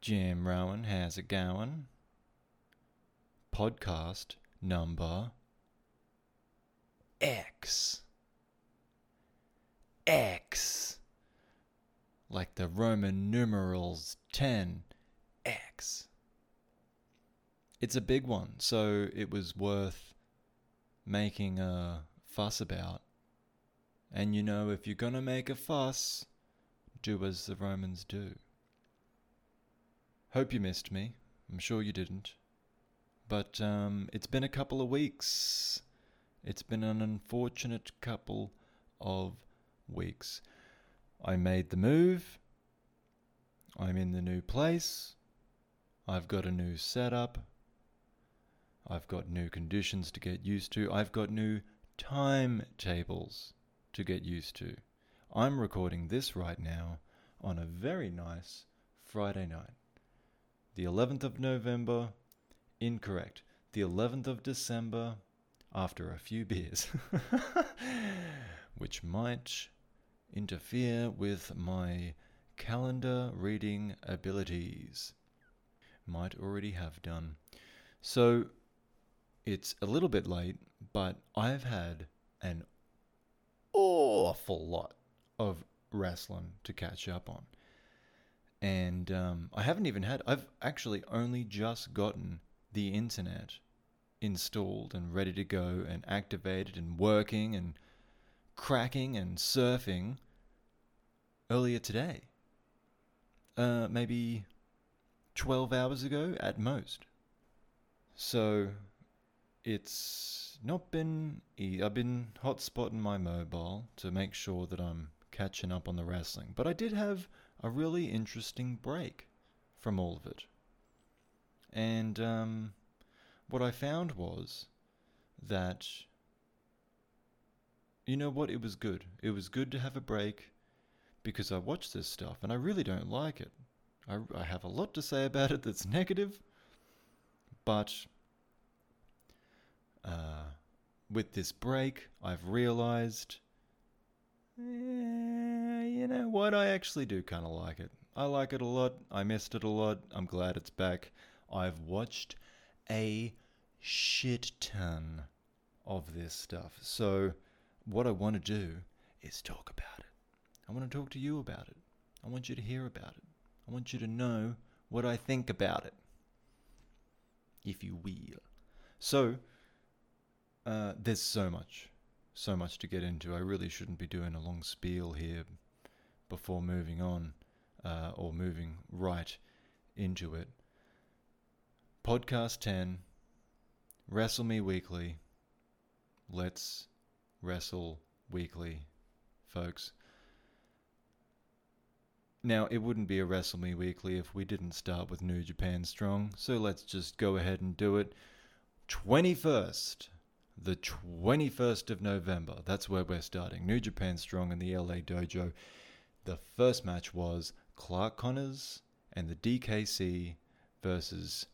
Jim Rowan has it going. Podcast number X. X. Like the Roman numerals 10. X. It's a big one, so it was worth making a fuss about. And you know, if you're gonna make a fuss, do as the Romans do. Hope you missed me. I'm sure you didn't. But um, it's been a couple of weeks. It's been an unfortunate couple of weeks. I made the move. I'm in the new place. I've got a new setup. I've got new conditions to get used to. I've got new timetables to get used to. I'm recording this right now on a very nice Friday night. The 11th of November, incorrect. The 11th of December, after a few beers, which might interfere with my calendar reading abilities. Might already have done. So it's a little bit late, but I've had an awful lot of wrestling to catch up on. And um, I haven't even had, I've actually only just gotten the internet installed and ready to go and activated and working and cracking and surfing earlier today. Uh, maybe 12 hours ago at most. So it's not been. E- I've been hotspotting my mobile to make sure that I'm catching up on the wrestling. But I did have a really interesting break from all of it. And um, what I found was that, you know what, it was good. It was good to have a break because I watch this stuff and I really don't like it. I, I have a lot to say about it that's negative, but uh, with this break, I've realized, eh, you know what, I actually do kind of like it. I like it a lot. I missed it a lot. I'm glad it's back. I've watched a shit ton of this stuff. So, what I want to do is talk about it. I want to talk to you about it. I want you to hear about it. I want you to know what I think about it, if you will. So, uh, there's so much, so much to get into. I really shouldn't be doing a long spiel here before moving on uh, or moving right into it. Podcast 10 Wrestle Me Weakly. Let's wrestle weekly, folks. Now, it wouldn't be a Wrestle Me Weakly if we didn't start with New Japan Strong, so let's just go ahead and do it. 21st, the 21st of November, that's where we're starting. New Japan Strong in the LA Dojo. The first match was Clark Connors and the DKC versus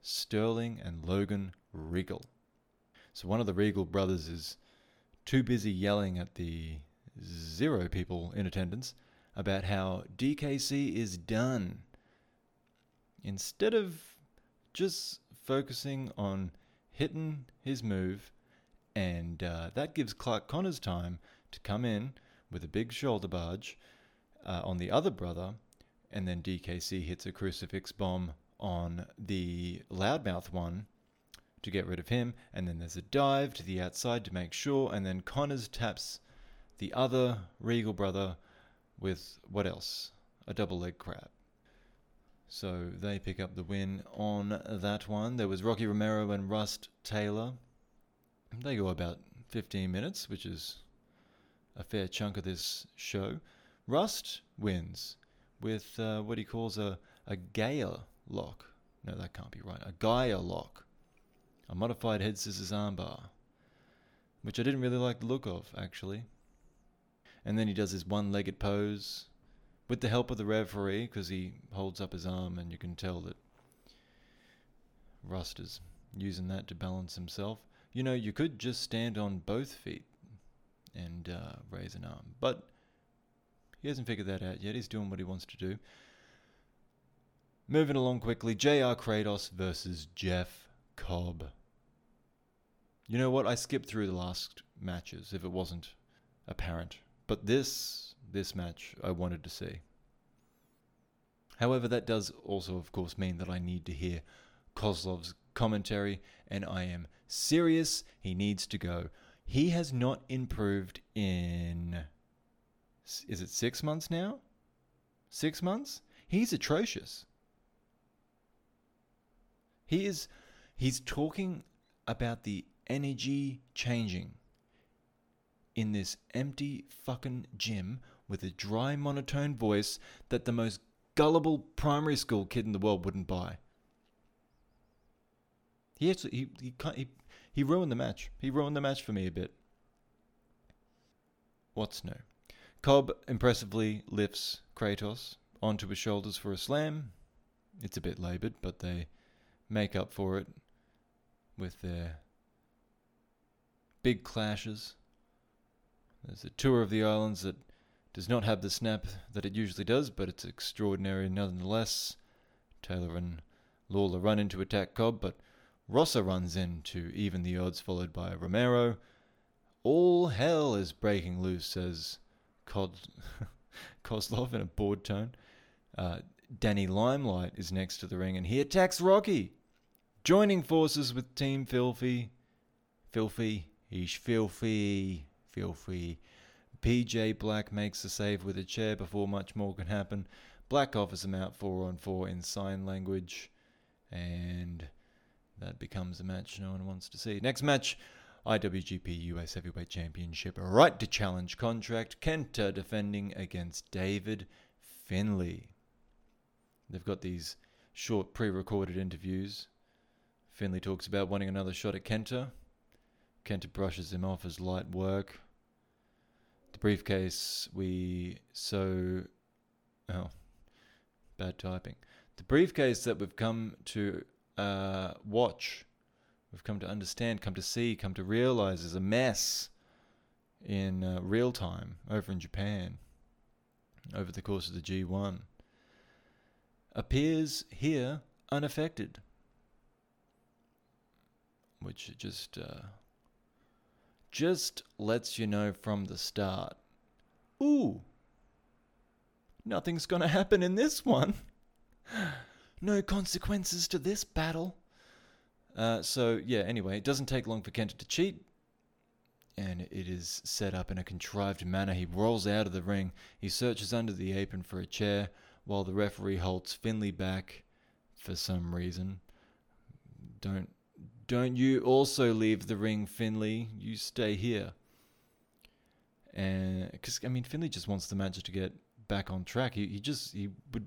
Sterling and Logan Riegel. So one of the Regal brothers is too busy yelling at the zero people in attendance about how DKC is done. Instead of just focusing on hitting his move, and uh, that gives Clark Connors time to come in with a big shoulder barge uh, on the other brother, and then DKC hits a crucifix bomb on the loudmouth one to get rid of him, and then there's a dive to the outside to make sure, and then Connors taps the other Riegel brother with what else? A double leg crab. So they pick up the win on that one. There was Rocky Romero and Rust Taylor. They go about 15 minutes, which is a fair chunk of this show. Rust wins with uh, what he calls a, a Gaia lock. No, that can't be right. A Gaia lock. A modified head scissors armbar. Which I didn't really like the look of, actually. And then he does his one legged pose with the help of the referee because he holds up his arm and you can tell that Rust is using that to balance himself. You know, you could just stand on both feet and uh, raise an arm, but he hasn't figured that out yet. He's doing what he wants to do. Moving along quickly, J.R. Kratos versus Jeff Cobb. You know what? I skipped through the last matches if it wasn't apparent. But this this match I wanted to see. However, that does also of course mean that I need to hear Koslov's commentary and I am serious, he needs to go. He has not improved in is it 6 months now? 6 months? He's atrocious. He is he's talking about the energy changing in this empty fucking gym with a dry monotone voice that the most gullible primary school kid in the world wouldn't buy. He actually, he he he, he ruined the match. He ruined the match for me a bit. What's new? Cobb impressively lifts Kratos onto his shoulders for a slam. It's a bit laboured, but they make up for it with their big clashes. There's a tour of the islands that does not have the snap that it usually does, but it's extraordinary nonetheless. Taylor and Lawler run in to attack Cobb, but Rosser runs in to even the odds, followed by Romero. All hell is breaking loose, says Kod- Koslov in a bored tone. Uh, Danny Limelight is next to the ring and he attacks Rocky, joining forces with Team Filthy. Filthy, he's filthy, filthy. PJ Black makes a save with a chair before much more can happen. Black offers him out four on four in sign language, and that becomes a match no one wants to see. Next match IWGP US Heavyweight Championship, right to challenge contract. Kenta defending against David Finlay. They've got these short pre recorded interviews. Finlay talks about wanting another shot at Kenta. Kenta brushes him off as light work. The briefcase we so. Oh, bad typing. The briefcase that we've come to uh, watch, we've come to understand, come to see, come to realize is a mess in uh, real time over in Japan over the course of the G1 appears here unaffected, which just uh, just lets you know from the start. Ooh, nothing's gonna happen in this one. no consequences to this battle. Uh, so yeah. Anyway, it doesn't take long for Kenta to cheat and it is set up in a contrived manner. He rolls out of the ring. He searches under the apron for a chair while the referee holds Finlay back for some reason. Don't don't you also leave the ring, Finlay. You stay here. And because I mean, Finlay just wants the match to get back on track. He he just he would,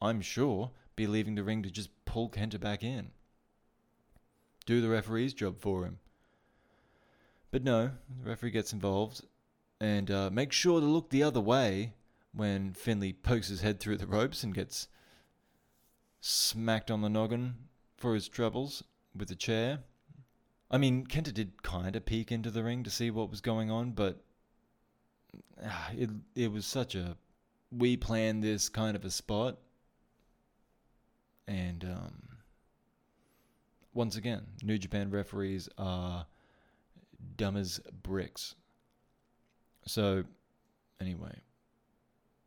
I'm sure, be leaving the ring to just pull Kenta back in. Do the referee's job for him. But no, the referee gets involved and uh, makes sure to look the other way when Finlay pokes his head through the ropes and gets smacked on the noggin for his troubles with the chair. I mean, Kenta did kind of peek into the ring to see what was going on, but uh, it it was such a we planned this kind of a spot, and um, once again, New Japan referees are dumb as bricks. So, anyway,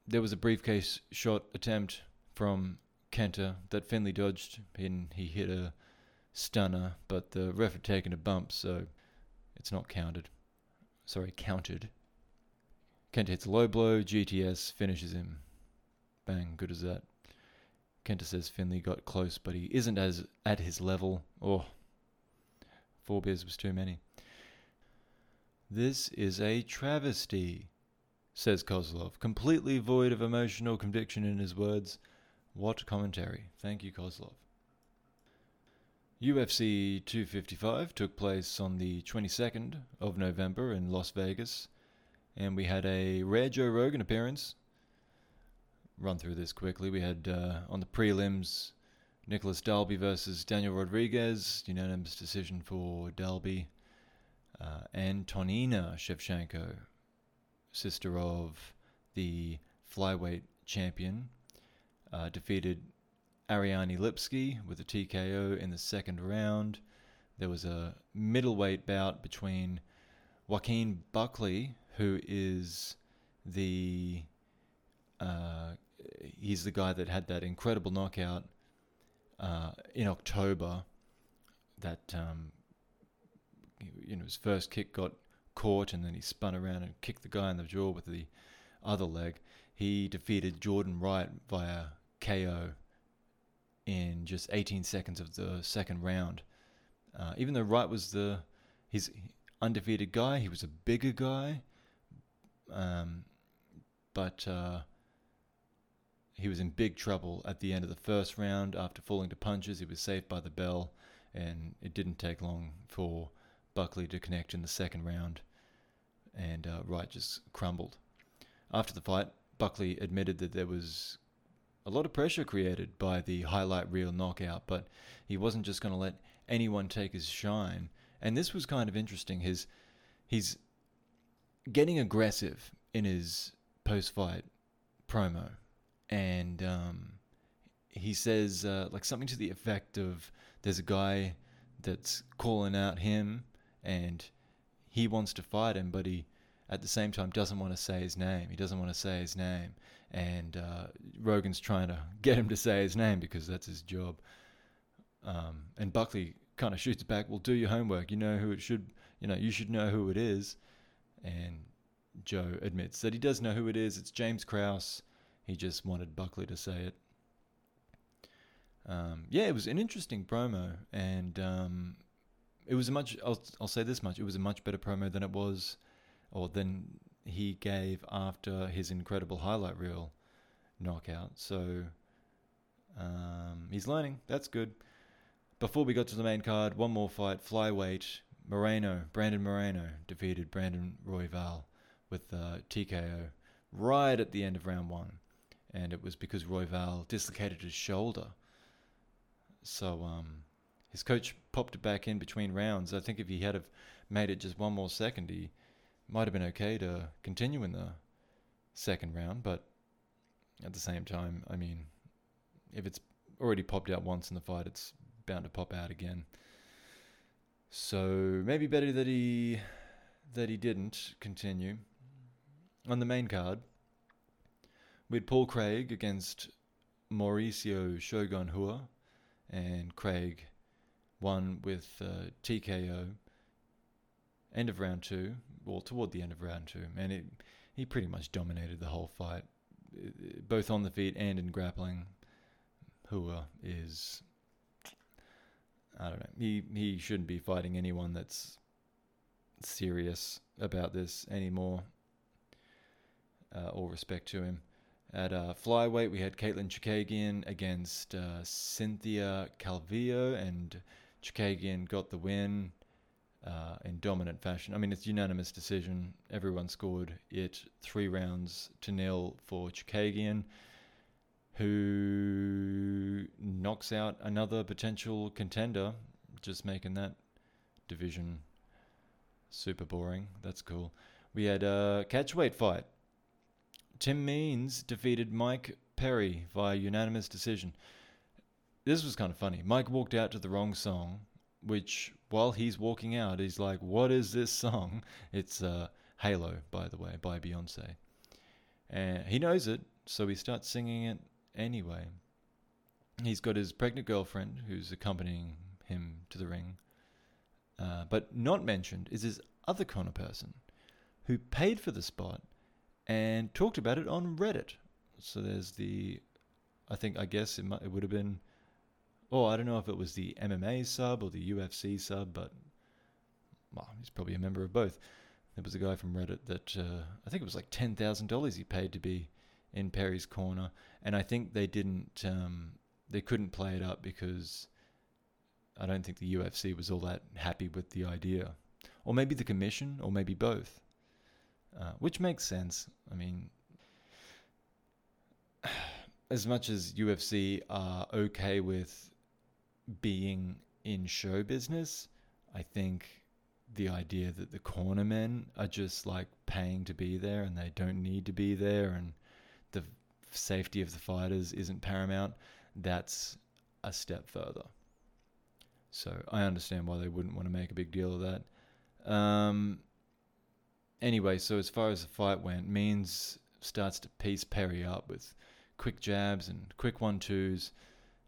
there was a briefcase shot attempt from Kenta that Finlay dodged, and he hit a stunner, but the ref had taken a bump, so it's not counted. Sorry, counted. Kenta hits a low blow, GTS finishes him. Bang, good as that. Kenta says Finlay got close, but he isn't as at his level. Oh, four beers was too many. This is a travesty, says Koslov, completely void of emotional conviction in his words. What commentary. Thank you, Koslov. UFC 255 took place on the 22nd of November in Las Vegas, and we had a rare Joe Rogan appearance. Run through this quickly. We had uh, on the prelims Nicolas Dalby versus Daniel Rodriguez, unanimous decision for Dalby uh, Antonina Shevchenko, sister of the flyweight champion, uh, defeated Ariane Lipsky with a TKO in the second round. There was a middleweight bout between Joaquin Buckley, who is the uh, he's the guy that had that incredible knockout uh, in October. That um, you know his first kick got caught, and then he spun around and kicked the guy in the jaw with the other leg. He defeated Jordan Wright via KO in just 18 seconds of the second round. Uh, even though Wright was the his undefeated guy, he was a bigger guy, um, but uh, he was in big trouble at the end of the first round after falling to punches. He was saved by the bell, and it didn't take long for Buckley to connect in the second round, and uh, Wright just crumbled. After the fight, Buckley admitted that there was a lot of pressure created by the highlight reel knockout, but he wasn't just going to let anyone take his shine. And this was kind of interesting. His he's getting aggressive in his post-fight promo, and um, he says uh, like something to the effect of, "There's a guy that's calling out him, and he wants to fight him, but he." At the same time, doesn't want to say his name. He doesn't want to say his name, and uh, Rogan's trying to get him to say his name because that's his job. Um, and Buckley kind of shoots back, "Well, do your homework. You know who it should. You know you should know who it is." And Joe admits that he does know who it is. It's James Krause. He just wanted Buckley to say it. Um, yeah, it was an interesting promo, and um, it was a much. I'll, I'll say this much: it was a much better promo than it was, or than he gave after his incredible highlight reel knockout. So um, he's learning. That's good. Before we got to the main card, one more fight. Flyweight. Moreno, Brandon Moreno defeated Brandon Royval with uh, TKO right at the end of round one. And it was because Royval dislocated his shoulder. So um, his coach popped it back in between rounds. I think if he had have made it just one more second, he might have been okay to continue in the second round, but at the same time, I mean, if it's already popped out once in the fight, it's bound to pop out again. So maybe better that he that he didn't continue. On the main card, we had Paul Craig against Mauricio Shogun Rua, and Craig won with uh, TKO. End of round two, well, toward the end of round two, and it, he pretty much dominated the whole fight, both on the feet and in grappling. Hua is, I don't know, he, he shouldn't be fighting anyone that's serious about this anymore. Uh, all respect to him. At uh, flyweight, we had Katlyn Chookagian against uh, Cynthia Calvillo, and Chookagian got the win uh, in dominant fashion. I mean, it's unanimous decision. Everyone scored it three rounds to nil for Chookagian, who knocks out another potential contender, just making that division super boring. That's cool. We had a catchweight fight. Tim Means defeated Mike Perry via unanimous decision. This was kind of funny. Mike walked out to the wrong song which while he's walking out, he's like, "What is this song?" It's uh, "Halo," by the way, by Beyonce, and he knows it, so he starts singing it anyway. He's got his pregnant girlfriend who's accompanying him to the ring, uh, but not mentioned is his other corner person, who paid for the spot and talked about it on Reddit. So there's the, I think I guess it might, it would have been Oh, I don't know if it was the MMA sub or the UFC sub, but well, he's probably a member of both. There was a guy from Reddit that uh, I think it was like ten thousand dollars he paid to be in Perry's corner, and I think they didn't, um, they couldn't play it up because I don't think the UFC was all that happy with the idea, or maybe the commission, or maybe both, uh, which makes sense. I mean, as much as UFC are okay with being in show business, I think the idea that the cornermen are just like paying to be there and they don't need to be there and the safety of the fighters isn't paramount. that's a step further. So I understand why they wouldn't want to make a big deal of that. Um, anyway, so as far as the fight went, Means starts to piece Perry up with quick jabs and quick one twos,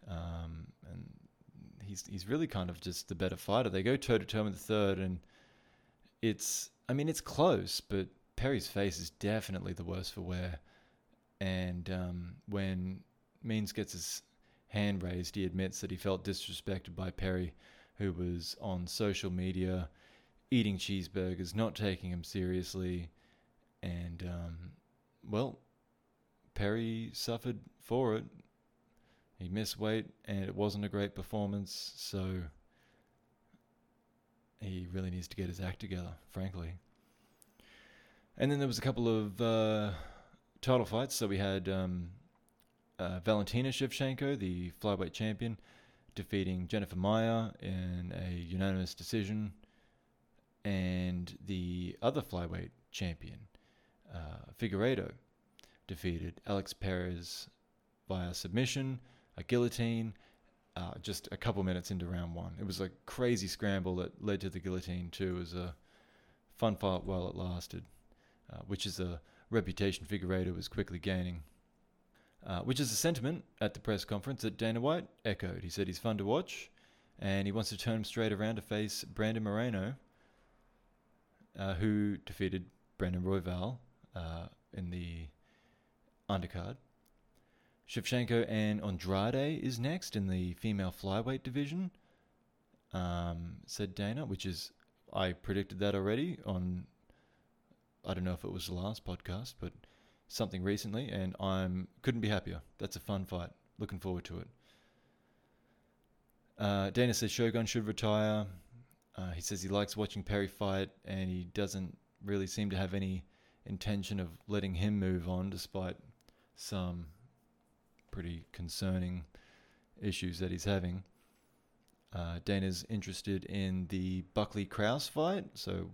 um, and he's he's really kind of just the better fighter. They go toe to toe in the third, and it's I mean it's close, but Perry's face is definitely the worse for wear. And um, when Means gets his hand raised, he admits that he felt disrespected by Perry, who was on social media eating cheeseburgers, not taking him seriously. And, um, well, Perry suffered for it. He missed weight, and it wasn't a great performance, so he really needs to get his act together, frankly. And then there was a couple of uh, title fights. So we had um, uh, Valentina Shevchenko, the flyweight champion, defeating Jennifer Maia in a unanimous decision, and the other flyweight champion, uh, Figueiredo, defeated Alex Perez via submission, a guillotine, uh, just a couple minutes into round one. It was a crazy scramble that led to the guillotine too. It was a fun fight while it lasted, uh, which is a reputation Figueiredo was quickly gaining uh, which is a sentiment at the press conference that Dana White echoed. He said he's fun to watch, and he wants to turn him straight around to face Brandon Moreno, uh, who defeated Brandon Royval uh, in the undercard. Shevchenko and Andrade is next in the female flyweight division, um, said Dana, which is, I predicted that already on, I don't know if it was the last podcast, but something recently, and I'm couldn't be happier. That's a fun fight. Looking forward to it. Uh, Dana says Shogun should retire. Uh, he says he likes watching Perry fight, and he doesn't really seem to have any intention of letting him move on, despite some pretty concerning issues that he's having. Uh, Dana's interested in the Buckley Krause fight, so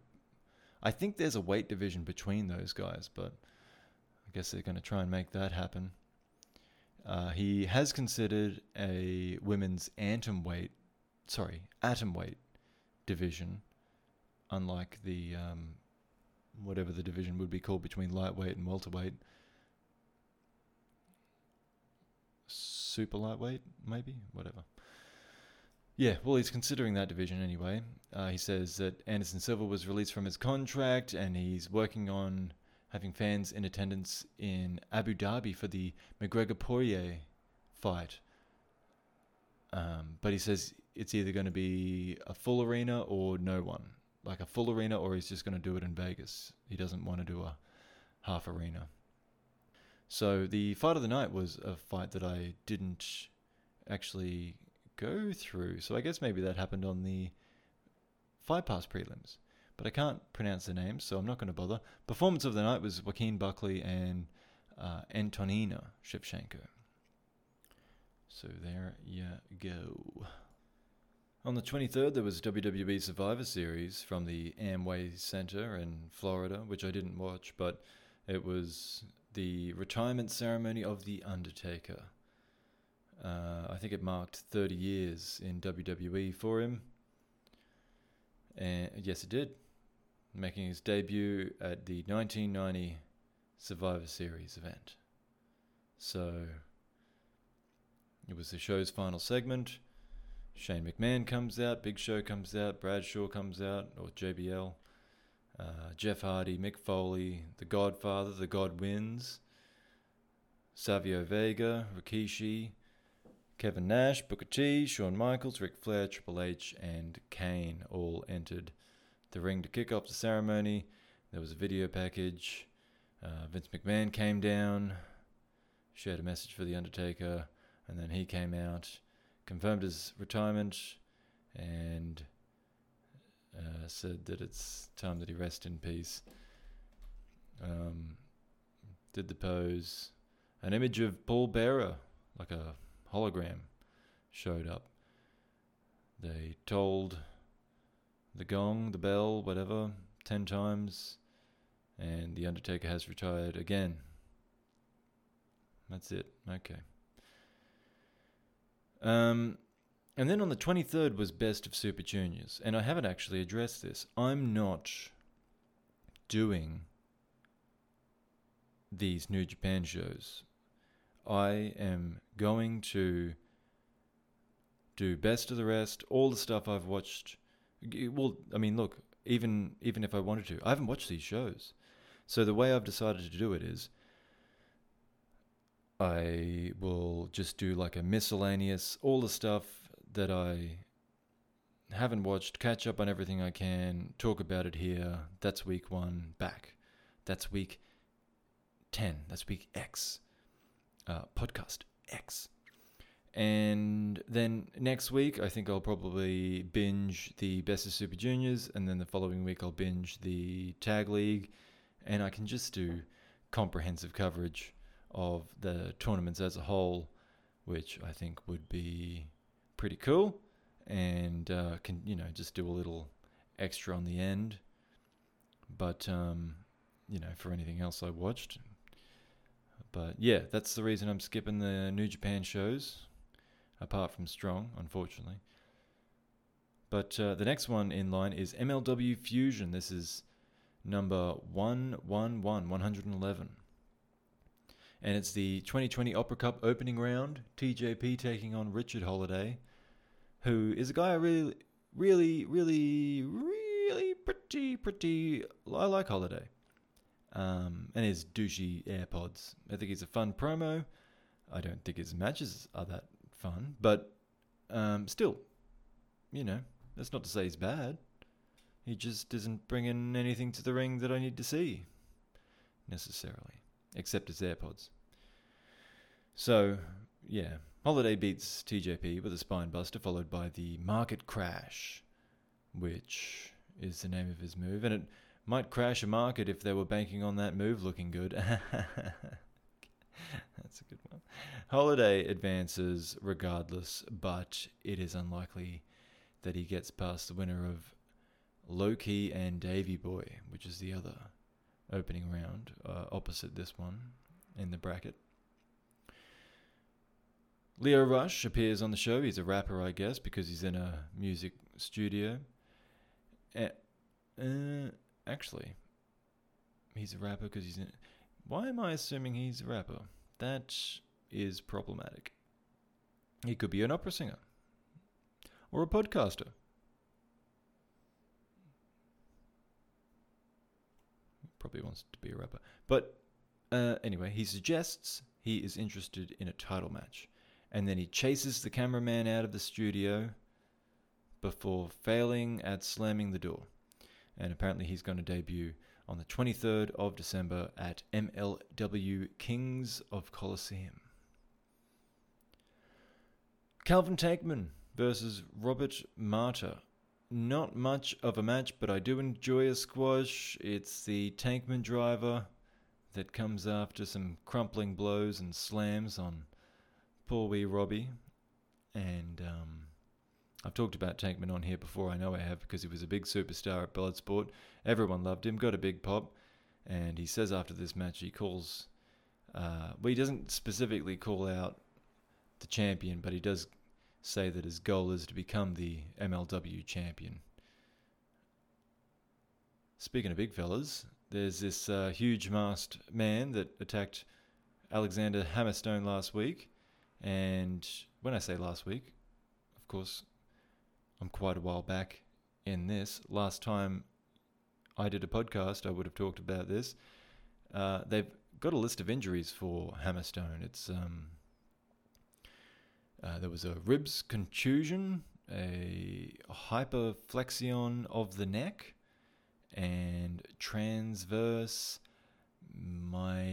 I think there's a weight division between those guys, but I guess they're going to try and make that happen. Uh, he has considered a women's atom weight, sorry, atom weight division, unlike the um, whatever the division would be called between lightweight and welterweight. Super lightweight, maybe, whatever. Yeah, well, he's considering that division anyway. Uh, he says that Anderson Silva was released from his contract and he's working on having fans in attendance in Abu Dhabi for the McGregor Poirier fight. Um, but he says it's either going to be a full arena or no one. Like a full arena, or he's just going to do it in Vegas. He doesn't want to do a half arena. So the fight of the night was a fight that I didn't actually go through. So I guess maybe that happened on the Fight Pass prelims but I can't pronounce the names, so I'm not going to bother. Performance of the night was Joaquin Buckley and uh, Antonina Shevchenko. So there you go. On the 23rd, there was WWE Survivor Series from the Amway Center in Florida, which I didn't watch, but it was the retirement ceremony of The Undertaker. Uh, I think it marked 30 years in WWE for him. And yes, it did making his debut at the 1990 Survivor Series event. So it was the show's final segment. Shane McMahon comes out, Big Show comes out, Bradshaw comes out, or JBL. Uh, Jeff Hardy, Mick Foley, The Godfather, The Godwinns. Savio Vega, Rikishi, Kevin Nash, Booker T, Shawn Michaels, Ric Flair, Triple H, and Kane all entered the ring to kick off the ceremony. There was a video package. Uh, Vince McMahon came down, shared a message for The Undertaker, and then he came out, confirmed his retirement, and uh, said that it's time that he rest in peace. Um, did the pose. An image of Paul Bearer, like a hologram, showed up. They tolled the gong, the bell, whatever, ten times, and the Undertaker has retired again. That's it. Okay. Um, and then on the 23rd was Best of Super Juniors. And I haven't actually addressed this. I'm not doing these New Japan shows. I am going to do Best of the Rest, all the stuff I've watched. Well, I mean, look, even even if I wanted to, I haven't watched these shows. So the way I've decided to do it is I will just do like a miscellaneous, all the stuff that I haven't watched, catch up on everything I can, talk about it here. That's week one, back. That's week 10. That's week X. Uh, podcast X. And then next week, I think I'll probably binge the Best of Super Juniors, and then the following week, I'll binge the Tag League, and I can just do comprehensive coverage of the tournaments as a whole, which I think would be pretty cool, and uh, can you know just do a little extra on the end. But um, you know, for anything else I watched. But yeah, that's the reason I'm skipping the New Japan shows apart from Strong, unfortunately. But uh, the next one in line is MLW Fusion. This is number 111, 111. And it's the 2020 Opera Cup opening round. TJP taking on Richard Holliday, who is a guy I really, really, really, really pretty, pretty. I like Holliday. Um, and his douchey AirPods. I think he's a fun promo. I don't think his matches are that fun, but um, still, you know, that's not to say he's bad. He just isn't bringing anything to the ring that I need to see, necessarily, except his AirPods. So, yeah, Holliday beats TJP with a spine buster, followed by the Market Crash, which is the name of his move, and it might crash a market if they were banking on that move looking good. That's a good one. Holliday advances regardless, but it is unlikely that he gets past the winner of Loki and Davy Boy, which is the other opening round uh, opposite this one in the bracket. Leo Rush appears on the show. He's a rapper, I guess, because he's in a music studio. Uh, uh, actually, he's a rapper because he's in. Why am I assuming he's a rapper? That is problematic. He could be an opera singer or a podcaster. Probably wants to be a rapper. But uh, anyway, he suggests he is interested in a title match. And then he chases the cameraman out of the studio before failing at slamming the door. And apparently, he's going to debut on the 23rd of December at MLW Kings of Colosseum. Calvin Tankman versus Robert Martyr. Not much of a match, but I do enjoy a squash. It's the Tankman driver that comes after some crumpling blows and slams on poor wee Robbie. And um, I've talked about Tankman on here before, I know I have, because he was a big superstar at Bloodsport. Everyone loved him, got a big pop. And he says after this match, he calls, uh, well, he doesn't specifically call out the champion, but he does say that his goal is to become the MLW champion. Speaking of big fellas, there's this uh, huge masked man that attacked Alexander Hammerstone last week. And when I say last week, of course, I'm quite a while back in this. Last time I did a podcast, I would have talked about this. Uh, they've got a list of injuries for Hammerstone. It's um, uh, there was a ribs contusion, a hyperflexion of the neck, and transverse myelitis,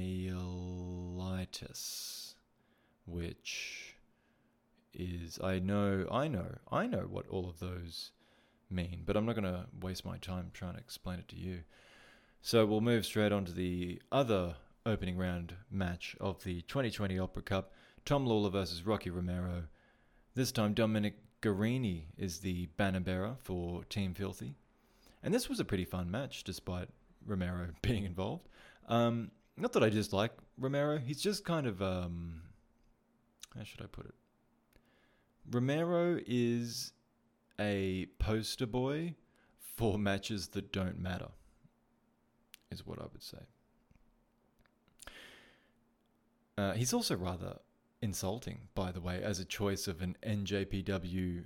which is I know I know I know what all of those mean, but I'm not going to waste my time trying to explain it to you. So we'll move straight on to the other opening round match of the 2020 Opera Cup Tom Lawler versus Rocky Romero. This time, Dominic Garrini is the banner bearer for Team Filthy. And this was a pretty fun match, despite Romero being involved. Um, not that I dislike Romero, he's just kind of, um, how should I put it? Romero is a poster boy for matches that don't matter, is what I would say. Uh, he's also rather insulting, by the way, as a choice of an NJPW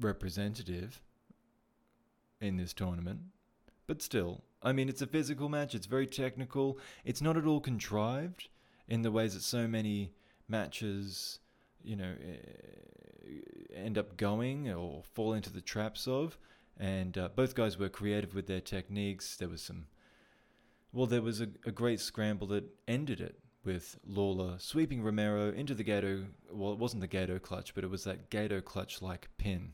representative in this tournament. But still, I mean, it's a physical match, it's very technical, it's not at all contrived in the ways that so many matches, you know, end up going or fall into the traps of. And uh, both guys were creative with their techniques. There was some, well, there was a, a great scramble that ended it with Lawler sweeping Romero into the Gedo. Well, it wasn't the Gedo clutch, but it was that Gedo clutch like pin.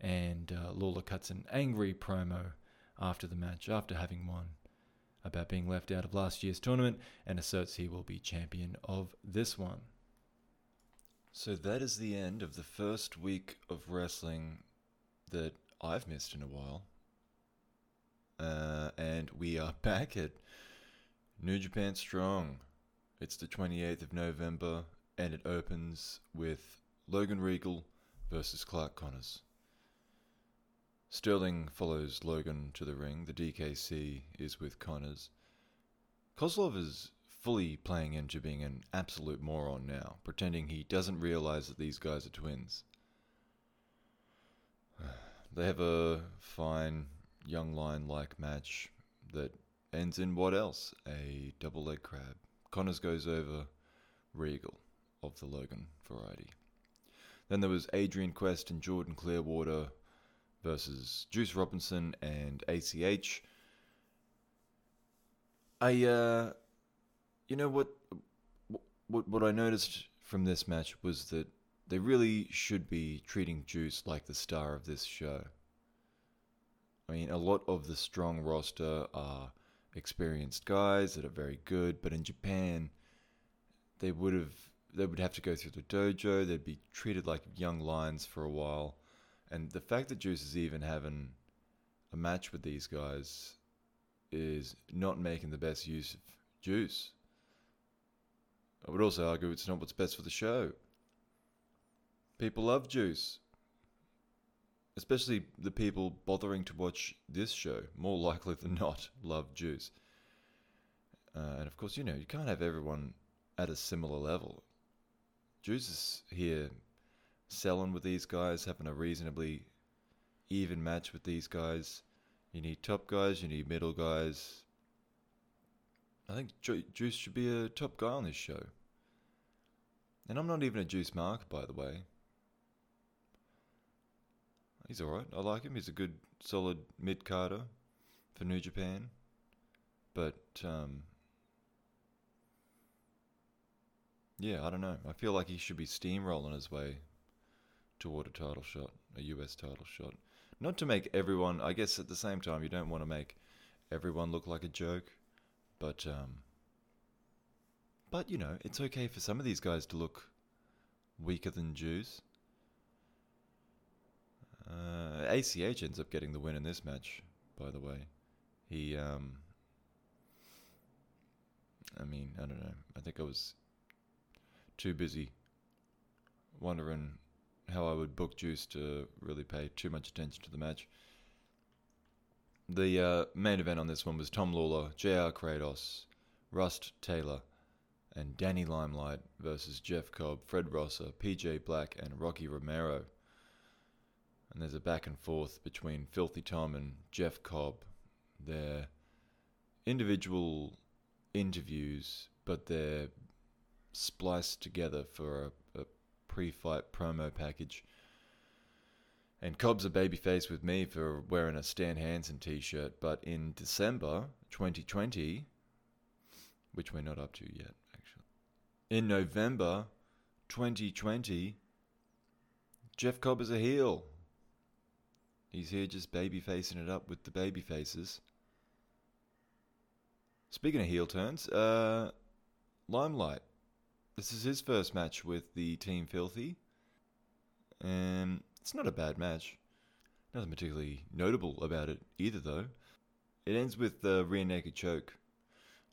And uh, Lawler cuts an angry promo after the match, after having won, about being left out of last year's tournament and asserts he will be champion of this one. So that is the end of the first week of wrestling that I've missed in a while. Uh, and we are back at New Japan Strong. It's the 28th of November, and it opens with Logan Riegel versus Clark Connors. Sterling follows Logan to the ring. The DKC is with Connors. Koslov is fully playing into being an absolute moron now, pretending he doesn't realize that these guys are twins. They have a fine young lion like match that ends in what else? A double leg crab. Connors goes over Riegel of the Logan variety. Then there was Adrian Quest and Jordan Clearwater versus Juice Robinson and ACH. I, uh, you know what, what, what I noticed from this match was that they really should be treating Juice like the star of this show. I mean, a lot of the strong roster are experienced guys that are very good, but in Japan, they would have they would have to go through the dojo. They'd be treated like young lions for a while, and the fact that Juice is even having a match with these guys is not making the best use of Juice. I would also argue it's not what's best for the show. People love Juice. Especially the people bothering to watch this show, more likely than not, love Juice. Uh, and of course, you know, you can't have everyone at a similar level. Juice is here selling with these guys, having a reasonably even match with these guys. You need top guys, you need middle guys. I think Juice should be a top guy on this show. And I'm not even a Juice mark, by the way. He's alright. I like him. He's a good, solid mid carder for New Japan. But, um, yeah, I don't know. I feel like he should be steamrolling his way toward a title shot, a US title shot. Not to make everyone, I guess at the same time, you don't want to make everyone look like a joke, but, um, but you know, it's okay for some of these guys to look weaker than Juice. Uh, ACH ends up getting the win in this match, by the way. He, um, I mean, I don't know. I think I was too busy wondering how I would book Juice to really pay too much attention to the match. The uh, main event on this one was Tom Lawler, JR Kratos, Rust Taylor, and Danny Limelight versus Jeff Cobb, Fred Rosser, PJ Black, and Rocky Romero and there's a back and forth between Filthy Tom and Jeff Cobb. They're individual interviews, but they're spliced together for a, a pre fight promo package. And Cobb's a babyface with me for wearing a Stan Hansen t shirt, but in December 2020, which we're not up to yet, actually, in November 2020, Jeff Cobb is a heel. He's here just baby facing it up with the baby faces. Speaking of heel turns, uh, Limelight. This is his first match with the Team Filthy. And it's not a bad match. Nothing particularly notable about it either, though. It ends with the rear naked choke.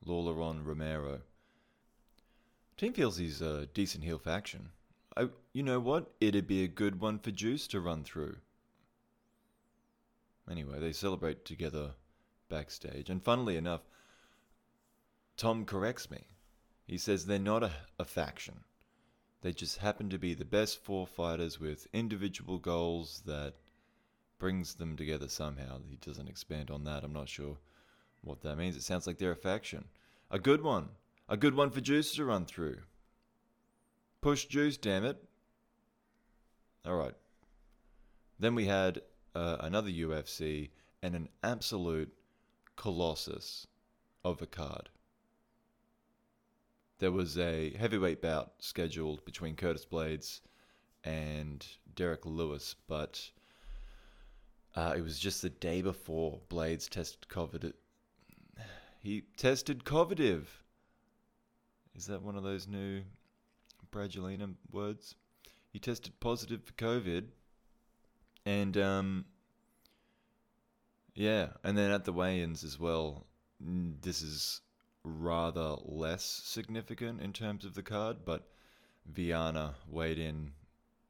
Lawler on Romero. Team Filthy's a decent heel faction. I, you know what? It'd be a good one for Juice to run through. Anyway, they celebrate together backstage. And funnily enough, Tom corrects me. He says they're not a, a faction. They just happen to be the best four fighters with individual goals that brings them together somehow. He doesn't expand on that. I'm not sure what that means. It sounds like they're a faction. A good one. A good one for Juice to run through. Push Juice, damn it. All right. Then we had uh, another UFC and an absolute colossus of a card. There was a heavyweight bout scheduled between Curtis Blaydes and Derrick Lewis, but uh, it was just the day before Blaydes tested COVID. He tested covidive. Is that one of those new Bradulina words? He tested positive for COVID, and um, yeah, and then at the weigh-ins as well. This is rather less significant in terms of the card, but Viana weighed in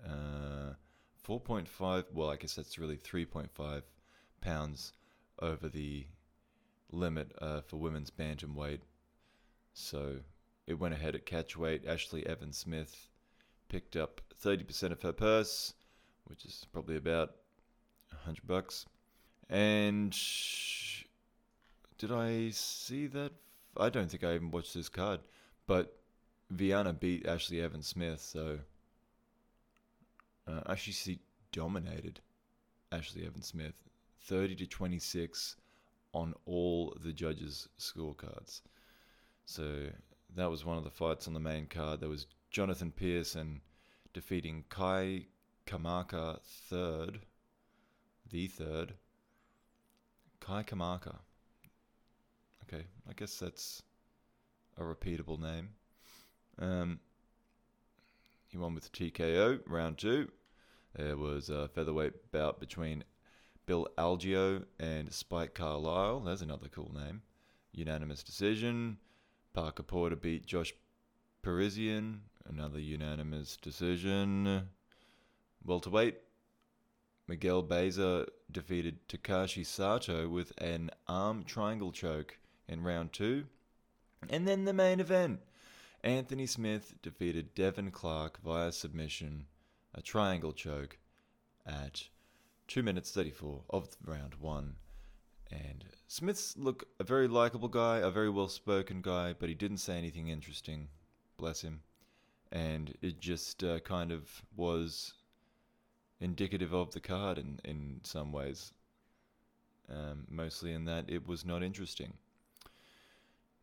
uh, 4.5. Well, I guess that's really 3.5 pounds over the limit uh, for women's bantamweight. So it went ahead at catchweight. Ashley Evans Smith picked up 30% of her purse, which is probably about 100 bucks. And did I see that? I don't think I even watched this card, but Viana beat Ashley Evans Smith, so uh, actually she dominated Ashley Evans Smith 30 to 26 on all the judges' scorecards. So that was one of the fights on the main card. There was Jonathan Pearson defeating Kai Kamaka third, the third. Kai Kamaka. Okay, I guess that's a repeatable name. Um, he won with TKO round two. There was a featherweight bout between Bill Algeo and Spike Carlyle. That's another cool name. Unanimous decision. Parker Porter beat Josh Parisian. Another unanimous decision. Welterweight. Miguel Baeza defeated Takashi Sato with an arm triangle choke in round two. And then the main event. Anthony Smith defeated Devin Clark via submission, a triangle choke, at 2 minutes 34 of round one. And Smith's look a very likable guy, a very well spoken guy, but he didn't say anything interesting. Bless him. And it just uh, kind of was indicative of the card in, in some ways. Um, mostly in that it was not interesting.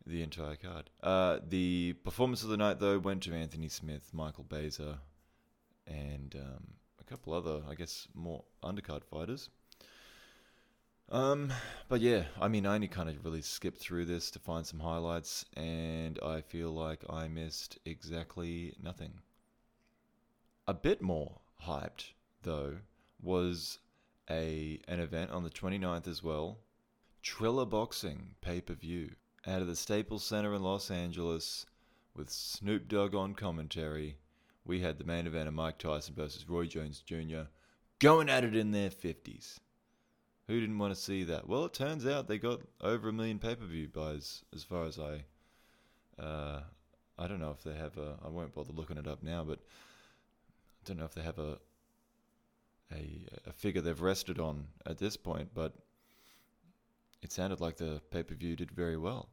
The entire card. Uh, the performance of the night, though, went to Anthony Smith, Michael Baza, and um, a couple other, I guess, more undercard fighters. Um, but yeah, I mean, I only kind of really skipped through this to find some highlights, and I feel like I missed exactly nothing. A bit more hyped, though, was a an event on the 29th as well. Triller Boxing pay per view out of the Staples Center in Los Angeles with Snoop Dogg on commentary. We had the main event of Mike Tyson versus Roy Jones Jr. going at it in their 50s. Who didn't want to see that? Well, it turns out they got over a million pay per view buys, as far as I. Uh, I don't know if they have a. I won't bother looking it up now, but I don't know if they have a a, a figure they've rested on at this point. But it sounded like the pay per view did very well.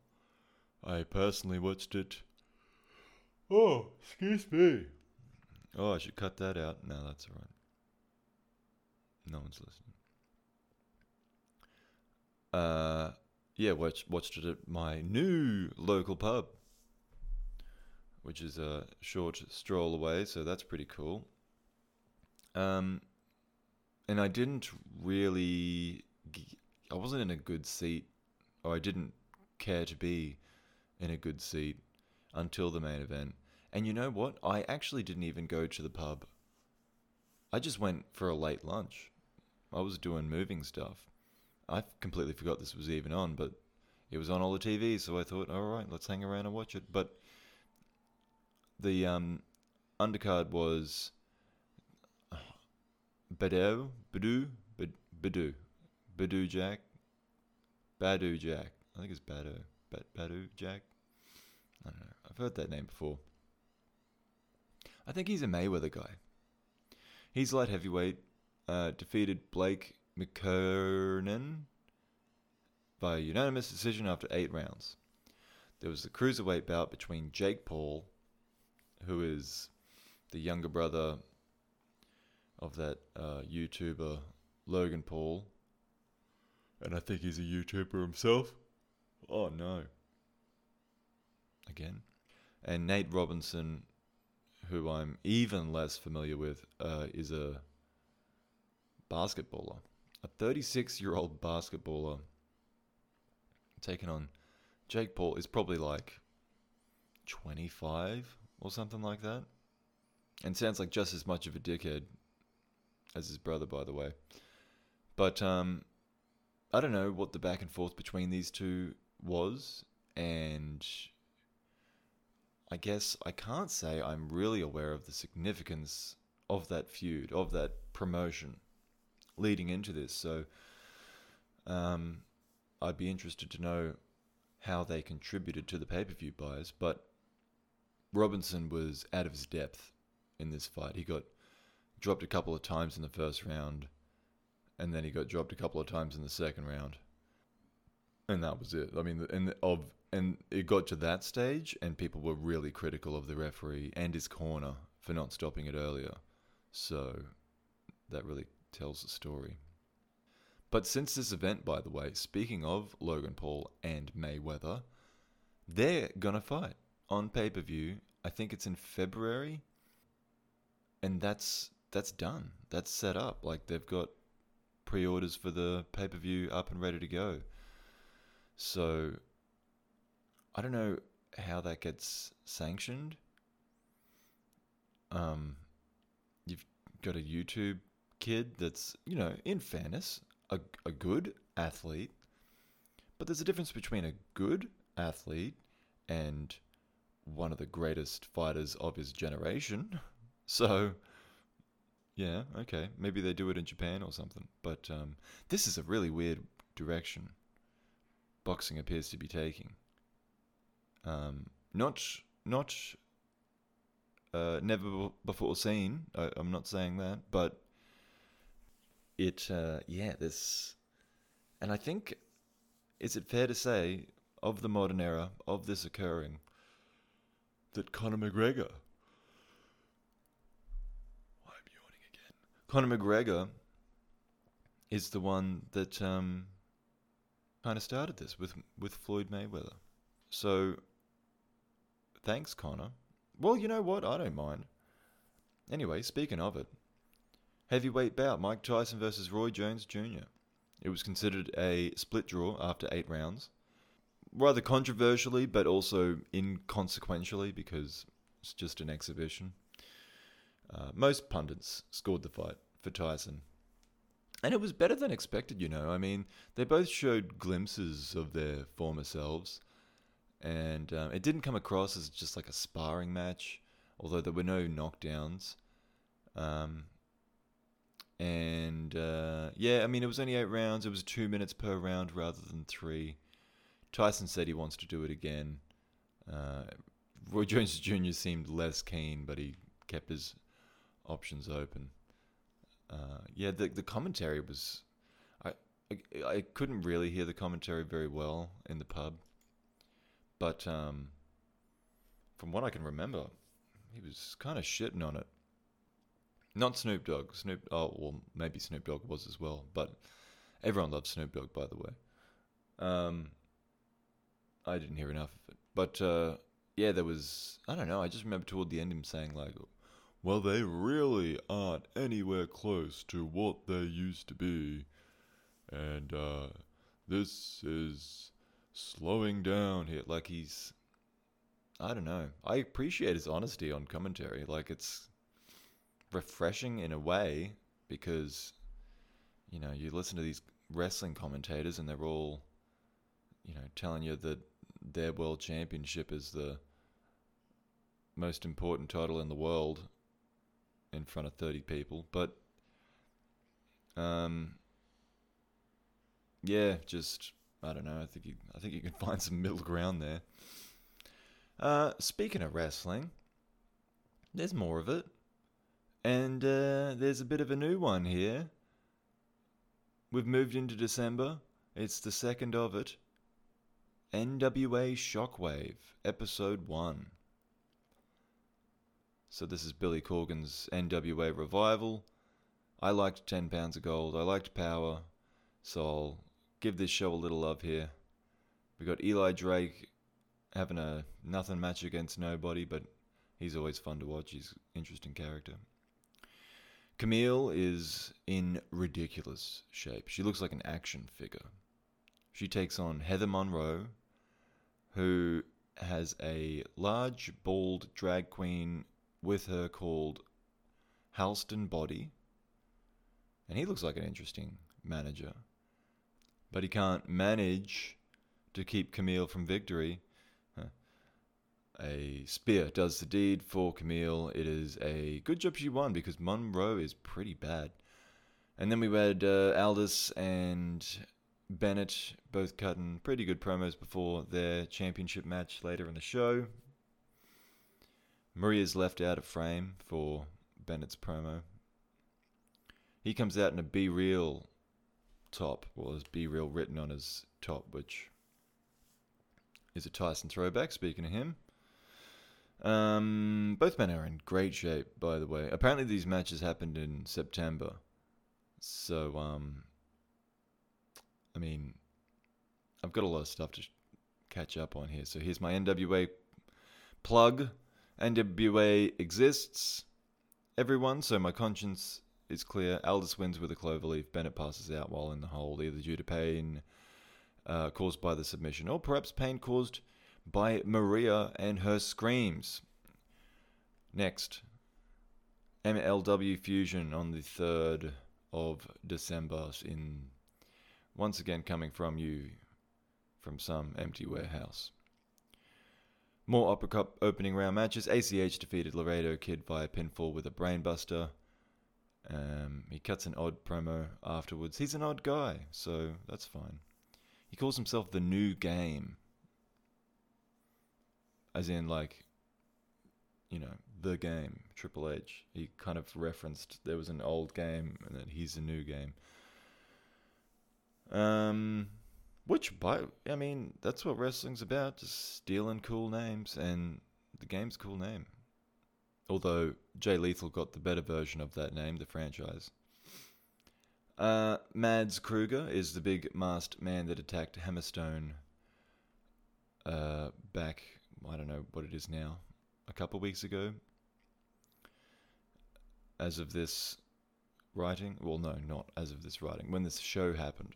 I personally watched it. Oh, excuse me. Oh, I should cut that out. No, that's all right. No one's listening. Uh, yeah, watched watched it at my new local pub, which is a short stroll away, so that's pretty cool. Um, and I didn't really, I wasn't in a good seat, or I didn't care to be in a good seat until the main event. And you know what? I actually didn't even go to the pub. I just went for a late lunch. I was doing moving stuff. I completely forgot this was even on, but it was on all the TVs, so I thought, all right, let's hang around and watch it. But the um, undercard was Badou, Badou, Bad- Badou, Badou Jack, Badu Jack. I think it's Badu, Bad, Badu Jack. I don't know. I've heard that name before. I think he's a Mayweather guy. He's light heavyweight. Uh, defeated Blake McKernan by unanimous decision after eight rounds. There was the cruiserweight bout between Jake Paul, who is the younger brother of that uh, YouTuber Logan Paul, and I think he's a YouTuber himself. Oh no. Again. And Nate Robinson, who I'm even less familiar with, uh, is a basketballer. A 36 year old basketballer taking on Jake Paul is probably like 25 or something like that. And sounds like just as much of a dickhead as his brother, by the way. But um, I don't know what the back and forth between these two was, and I guess I can't say I'm really aware of the significance of that feud, of that promotion leading into this. So um, I'd be interested to know how they contributed to the pay per view buys. But Robinson was out of his depth in this fight. He got dropped a couple of times in the first round, and then he got dropped a couple of times in the second round, and that was it. I mean, and of and it got to that stage, and people were really critical of the referee and his corner for not stopping it earlier. So that really tells the story. But since this event, by the way, speaking of Logan Paul and Mayweather, they're gonna fight on pay per view. I think it's in February, and that's that's done. That's set up. Like they've got pre-orders for the pay per view up and ready to go. So I don't know how that gets sanctioned. Um, you've got a YouTube kid that's you know, in fairness, a, a good athlete, but there's a difference between a good athlete and one of the greatest fighters of his generation. So, yeah, okay, maybe they do it in Japan or something. But um, this is a really weird direction boxing appears to be taking. Um, not, not, uh, never before seen. I, I'm not saying that, but it uh, yeah this and i think is it fair to say of the modern era of this occurring that conor mcgregor i'm yawning again conor mcgregor is the one that um, kind of started this with with floyd mayweather so thanks conor well you know what i don't mind anyway speaking of it Heavyweight bout Mike Tyson versus Roy Jones Jr. It was considered a split draw after eight rounds. Rather controversially, but also inconsequentially because it's just an exhibition. Uh, most pundits scored the fight for Tyson. And it was better than expected, you know. I mean, they both showed glimpses of their former selves. And um, it didn't come across as just like a sparring match, although there were no knockdowns. Um, and uh, yeah, I mean, it was only eight rounds. It was two minutes per round rather than three. Tyson said he wants to do it again. Uh, Roy Jones Jr. seemed less keen, but he kept his options open. Uh, yeah, the the commentary was, I, I, I couldn't really hear the commentary very well in the pub, but um, from what I can remember, he was kind of shitting on it. Not Snoop Dogg. Snoop. Oh, well, maybe Snoop Dogg was as well, but everyone loves Snoop Dogg, by the way. Um, I didn't hear enough of it, but uh, yeah, there was. I don't know. I just remember toward the end him saying like, "Well, they really aren't anywhere close to what they used to be, and uh, this is slowing down here." Like he's. I don't know. I appreciate his honesty on commentary. Like it's refreshing in a way because you know you listen to these wrestling commentators and they're all you know telling you that their world championship is the most important title in the world in front of 30 people. But, um, yeah, just I don't know. I think you, I think you can find some middle ground there. Uh, speaking of wrestling, there's more of it, and uh, there's a bit of a new one here. We've moved into December. It's the second of it. NWA Shockwave, Episode 1. So, this is Billy Corgan's NWA revival. I liked 10 Pounds of Gold. I liked Power. So, I'll give this show a little love here. We got Eli Drake having a nothing match against nobody, but he's always fun to watch. He's interesting character. Kamille is in ridiculous shape. She looks like an action figure. She takes on Heather Monroe, who has a large, bald drag queen with her called Halston Boddy. And he looks like an interesting manager. But he can't manage to keep Kamille from victory. A spear does the deed for Kamille. It is a good job she won because Monroe is pretty bad. And then we had uh, Aldis and Bennett both cutting pretty good promos before their championship match later in the show. Maria's left out of frame for Bennett's promo. He comes out in a Be Real top. Well, there's Be Real written on his top, which is a Tyson throwback, speaking of him. Um, both men are in great shape, by the way. Apparently, these matches happened in September. So, um, I mean, I've got a lot of stuff to catch up on here. So here's my NWA plug. NWA exists, everyone, so my conscience is clear. Aldis wins with a cloverleaf. Bennett passes out while in the hold, either due to pain uh, caused by the submission or perhaps pain caused by Maria and her screams. Next, MLW Fusion on the 3rd of December in once again coming from you from some empty warehouse. More Opera Cup opening round matches. ACH defeated Laredo Kid via pinfall with a brainbuster. Um, he cuts an odd promo afterwards. He's an odd guy, so that's fine. He calls himself the new game. As in, like, you know, the game, Triple H. He kind of referenced there was an old game and that he's a new game. Um, which, by I mean, that's what wrestling's about, just stealing cool names, and the game's cool name. Although Jay Lethal got the better version of that name, the franchise. Uh, Mads Krügger is the big masked man that attacked Hammerstone uh, back, I don't know what it is now, a couple weeks ago. As of this writing, well, no, not as of this writing, when this show happened.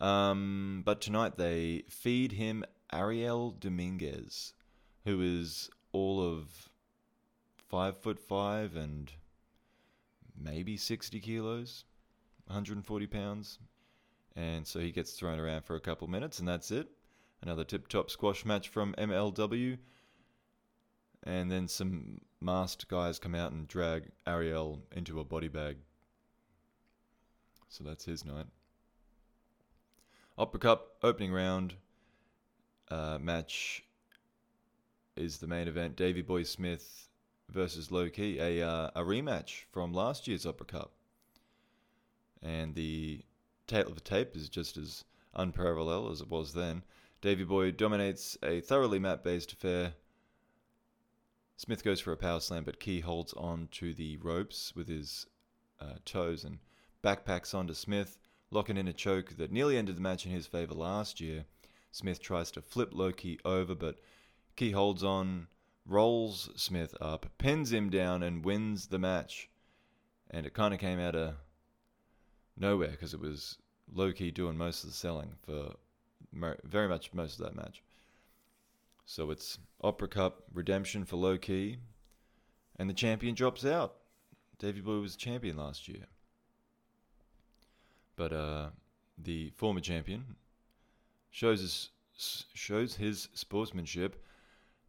Um, but tonight they feed him Ariel Dominguez, who is all of five foot five and maybe 60 kilos, 140 pounds. And so he gets thrown around for a couple minutes, and that's it. Another tip top squash match from MLW. And then some masked guys come out and drag Ariel into a body bag. So that's his night. Opera Cup opening round uh, match is the main event. Davey Boy Smith versus Low Ki, a uh, a rematch from last year's Opera Cup, and the tale of the tape is just as unparalleled as it was then. Davey Boy dominates a thoroughly mat-based affair. Smith goes for a power slam, but Ki holds on to the ropes with his uh, toes and backpacks onto Smith locking in a choke that nearly ended the match in his favour last year. Smith tries to flip Low Ki over, but Ki holds on, rolls Smith up, pins him down, and wins the match. And it kind of came out of nowhere because it was Low Ki doing most of the selling for very much most of that match. So it's Opera Cup redemption for Low Ki, and the champion drops out. Davey Boy was champion last year. But uh, the former champion shows his, shows his sportsmanship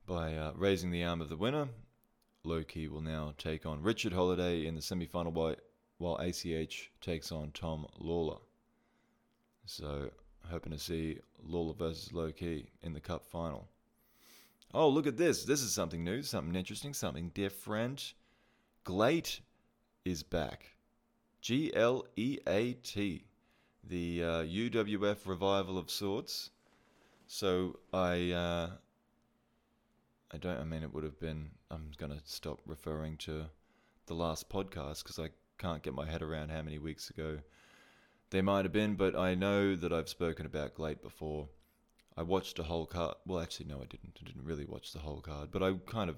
by uh, raising the arm of the winner Low Ki will now take on Richard Holliday in the semi-final while, while ACH takes on Tom Lawlor. So hoping to see Lawlor versus Low Ki in the Cup final. Oh, look at this. This is something new, something interesting, something different. GLEAT is back. G L E A T. The uh, UWF revival of sorts. So I. Uh, I don't. I mean, it would have been. I'm going to stop referring to the last podcast because I can't get my head around how many weeks ago they might have been, but I know that I've spoken about GLEAT before. I watched a whole card. Well, actually, no, I didn't. I didn't really watch the whole card, but I kind of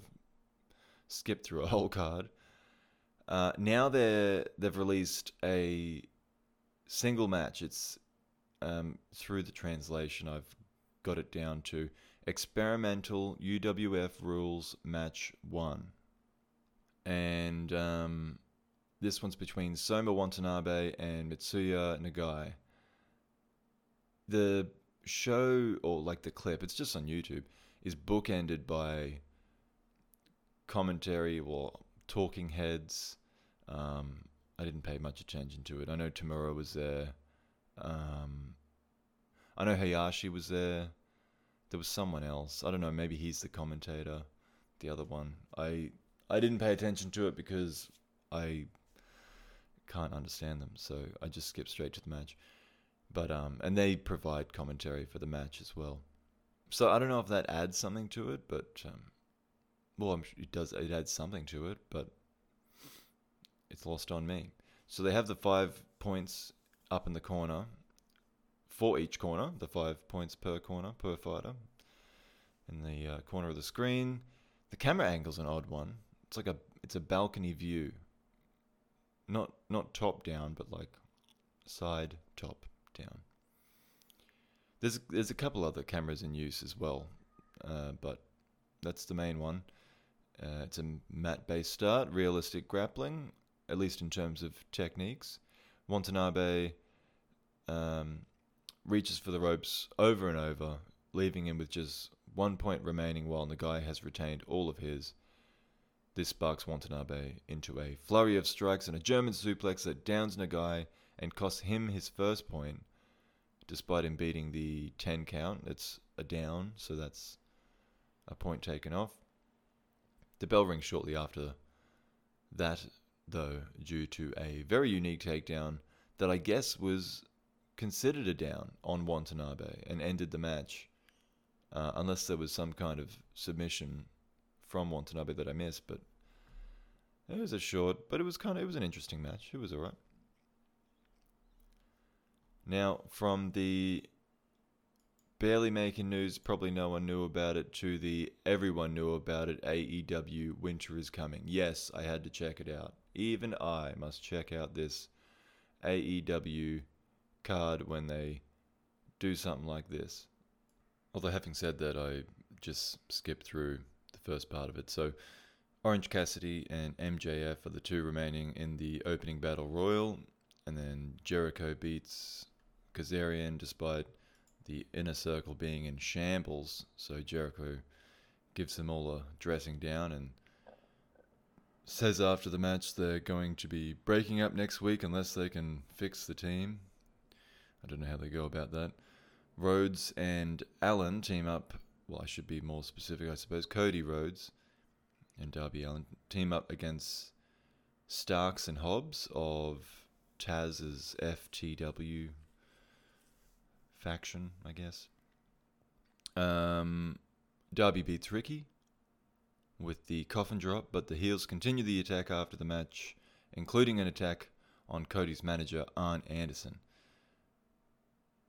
skipped through a whole card. Uh, now they they've released a single match. It's um, through the translation. I've got it down to experimental UWF rules match one, and um, this one's between Soma Watanabe and Mitsuya Nagai. The show, or like the clip, it's just on YouTube, is bookended by commentary or talking heads. Um, I didn't pay much attention to it. I know Tamura was there. Um, I know Hayashi was there. There was someone else. I don't know. Maybe he's the commentator. The other one. I I didn't pay attention to it because I can't understand them, so I just skip straight to the match. But um, and they provide commentary for the match as well. So I don't know if that adds something to it, but um, well, I'm, it does. It adds something to it, but it's lost on me. So they have the five points up in the corner for each corner, the five points per corner per fighter in the uh, corner of the screen. The camera angle's an odd one. It's like a it's a balcony view not not top down, but like side top down. There's there's a couple other cameras in use as well, uh, but that's the main one. Uh, it's a mat-based start, realistic grappling, at least in terms of techniques. Watanabe um, reaches for the ropes over and over, leaving him with just one point remaining while Nagai has retained all of his. This sparks Watanabe into a flurry of strikes and a German suplex that downs Nagai and costs him his first point, despite him beating the 10 count. It's a down, so that's a point taken off. The bell rings shortly after that, though, due to a very unique takedown that I guess was considered a down on Watanabe and ended the match, uh, unless there was some kind of submission from Watanabe that I missed, but it was a short, but it was kind of it was an interesting match. It was alright. Now, from the barely making news, probably no one knew about it, to the everyone knew about it, AEW Winter is coming. Yes, I had to check it out. Even I must check out this AEW card when they do something like this. Although, having said that, I just skipped through the first part of it. So Orange Cassidy and MJF are the two remaining in the opening battle royal, and then Jericho beats Kazarian despite the inner circle being in shambles. So Jericho gives them all a dressing down and says after the match they're going to be breaking up next week unless they can fix the team. I don't know how they go about that. Rhodes and Allin team up well, I should be more specific, I suppose. Cody Rhodes and Darby Allin team up against Starks and Hobbs of Taz's FTW faction, I guess. Um, Darby beats Ricky with the coffin drop, but the heels continue the attack after the match, including an attack on Cody's manager, Arn Anderson.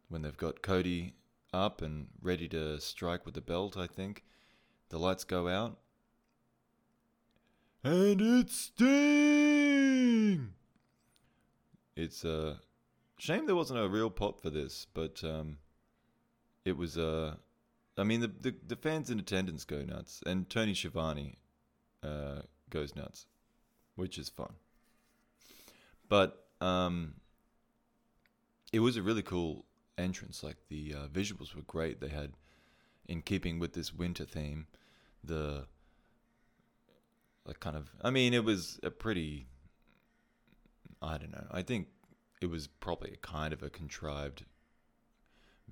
When they've got Cody up and ready to strike with the belt, I think. The lights go out. And it's Sting! It's a shame there wasn't a real pop for this, but um, it was. Uh, I mean, the, the, the fans in attendance go nuts, and Tony Schiavone uh, goes nuts, which is fun. But um, it was a really cool entrance. Like the uh, visuals were great. They had, in keeping with this winter theme, the like kind of. I mean, it was a pretty. I don't know. I think it was probably a kind of a contrived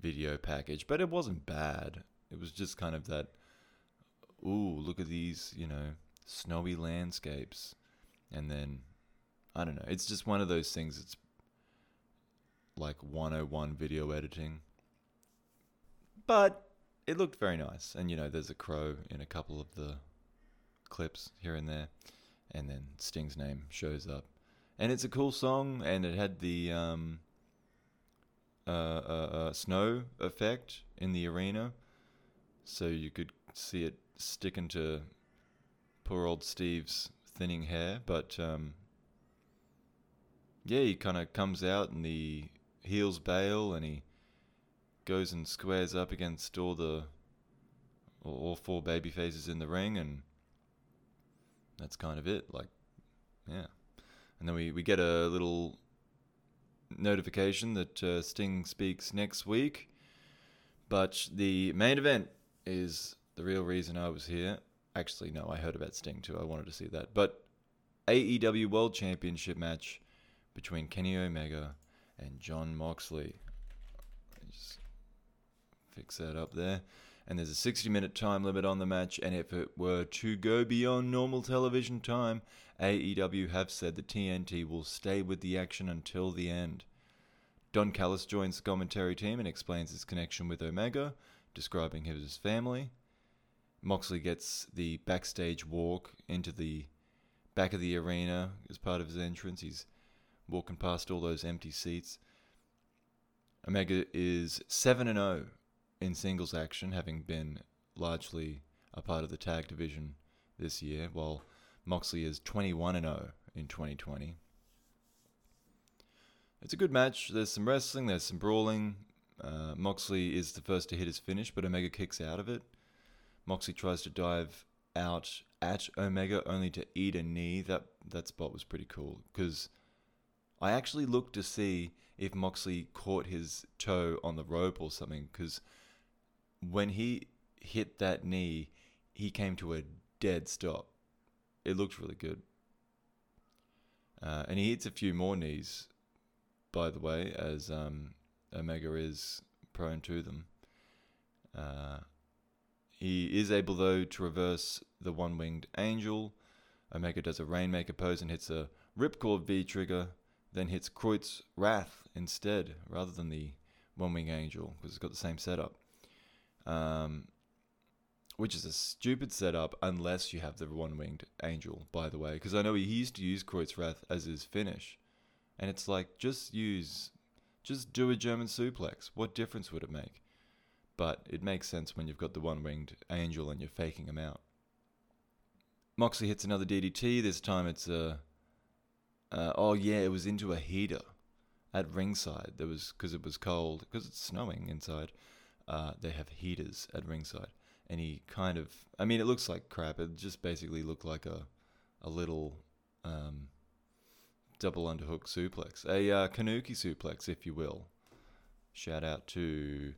video package, but it wasn't bad. It was just kind of that. Ooh, look at these, you know, snowy landscapes, and then I don't know. It's just one of those things. It's like 101 video editing, but it looked very nice. And you know, there's a crow in a couple of the clips here and there, and then Sting's name shows up, and it's a cool song, and it had the um, uh, uh, uh, snow effect in the arena, so you could see it sticking to poor old Steve's thinning hair, but um, yeah, he kind of comes out and the heels bail and he goes and squares up against all the all four baby faces in the ring and that's kind of it like yeah and then we, we get a little notification that uh, Sting speaks next week. But the main event is the real reason I was here. Actually no I heard about Sting too. I wanted to see that. But AEW World Championship match between Kenny Omega and Jon Moxley. Just fix that up there. And there's a 60 minute time limit on the match, and if it were to go beyond normal television time, AEW have said the TNT will stay with the action until the end. Don Callis joins the commentary team and explains his connection with Omega, describing him as family. Moxley gets the backstage walk into the back of the arena as part of his entrance. He's walking past all those empty seats. Omega is 7 and 0 in singles action, having been largely a part of the tag division this year, while Moxley is 21 and 0 in 2020. It's a good match. There's some wrestling, there's some brawling. Uh, Moxley is the first to hit his finish, but Omega kicks out of it. Moxley tries to dive out at Omega, only to eat a knee. That that spot was pretty cool because I actually looked to see if Moxley caught his toe on the rope or something because when he hit that knee, he came to a dead stop. It looked really good. Uh, and he hits a few more knees, by the way, as um, Omega is prone to them. Uh, he is able, though, to reverse the one winged angel. Omega does a Rainmaker pose and hits a Ripcord V trigger, then hits Kreutz Wrath instead, rather than the one winged Angel, because it's got the same setup um, which is a stupid setup unless you have the one winged angel, by the way. Because I know he used to use Kreuzrath as his finish. And it's like, just use, just do a German suplex. What difference would it make? But it makes sense when you've got the one winged angel and you're faking him out. Moxley hits another DDT. This time it's a. Uh, oh, yeah, it was into a heater at ringside. There was, because it was cold, because it's snowing inside uh, they have heaters at ringside. And he kind of, I mean, it looks like crap. It just basically looked like a, a little um, double underhook suplex, a uh, Kannuki suplex, if you will. Shout out to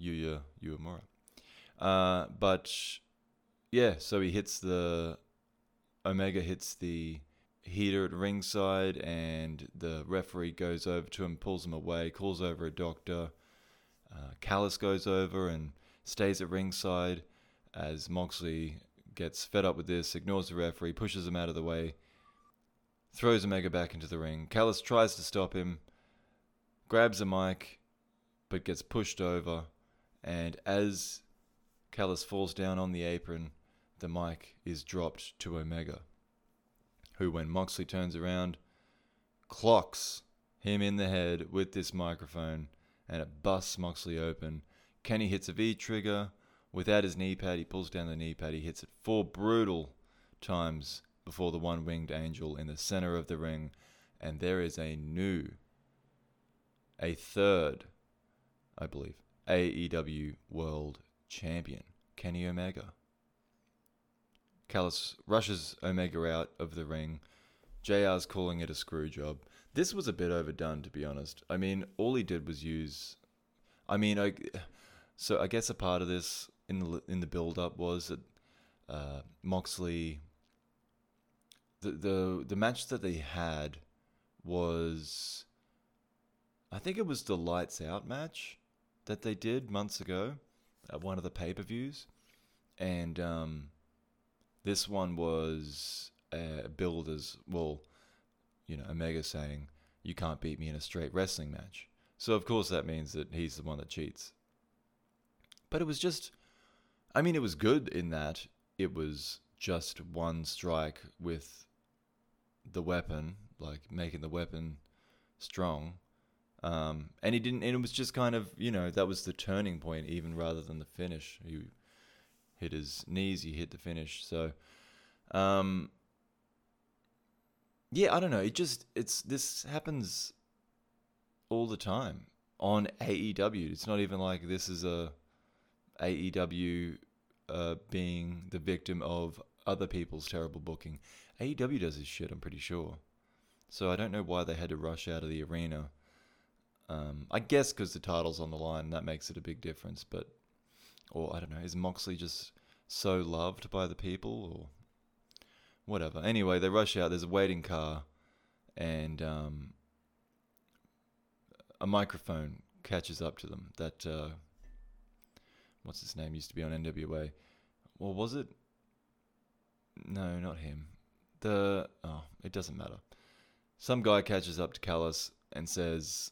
Yuya Uemura. Uh, but yeah, so he hits the Omega hits the heater at ringside, and the referee goes over to him, pulls him away, calls over a doctor. Uh, Callis goes over and stays at ringside as Moxley gets fed up with this, ignores the referee, pushes him out of the way, throws Omega back into the ring. Callis tries to stop him, grabs a mic, but gets pushed over. And as Callis falls down on the apron, the mic is dropped to Omega, who, when Moxley turns around, clocks him in the head with this microphone and it busts Moxley open. Kenny hits a V trigger. Without his knee pad, he pulls down the knee pad. He hits it four brutal times before the one winged angel in the center of the ring. And there is a new, a third, I believe, AEW World Champion, Kenny Omega. Callis rushes Omega out of the ring. JR's calling it a screw job. This was a bit overdone, to be honest. I mean, all he did was use. I mean, I. So I guess a part of this in the in the build up was that uh, Moxley the the the match that they had was I think it was the lights out match that they did months ago at one of the pay per views, and um, this one was uh, billed as well, you know, Omega saying you can't beat me in a straight wrestling match. So of course that means that he's the one that cheats. But it was just, I mean, it was good in that it was just one strike with the weapon, like making the weapon strong. Um, and he didn't, and it was just kind of, you know, that was the turning point, even rather than the finish. He hit his knees, he hit the finish. So, um, yeah, I don't know. It just, it's, this happens all the time on AEW. It's not even like this is a AEW uh, being the victim of other people's terrible booking. AEW does this shit, I'm pretty sure. So I don't know why they had to rush out of the arena. Um, I guess because the title's on the line, that makes it a big difference. But, or I don't know, is Moxley just so loved by the people, or whatever? Anyway, they rush out. There's a waiting car, and um, a microphone catches up to them. That uh, what's his name used to be on NWA. Or was it? No, not him. The oh, it doesn't matter. Some guy catches up to Callis and says,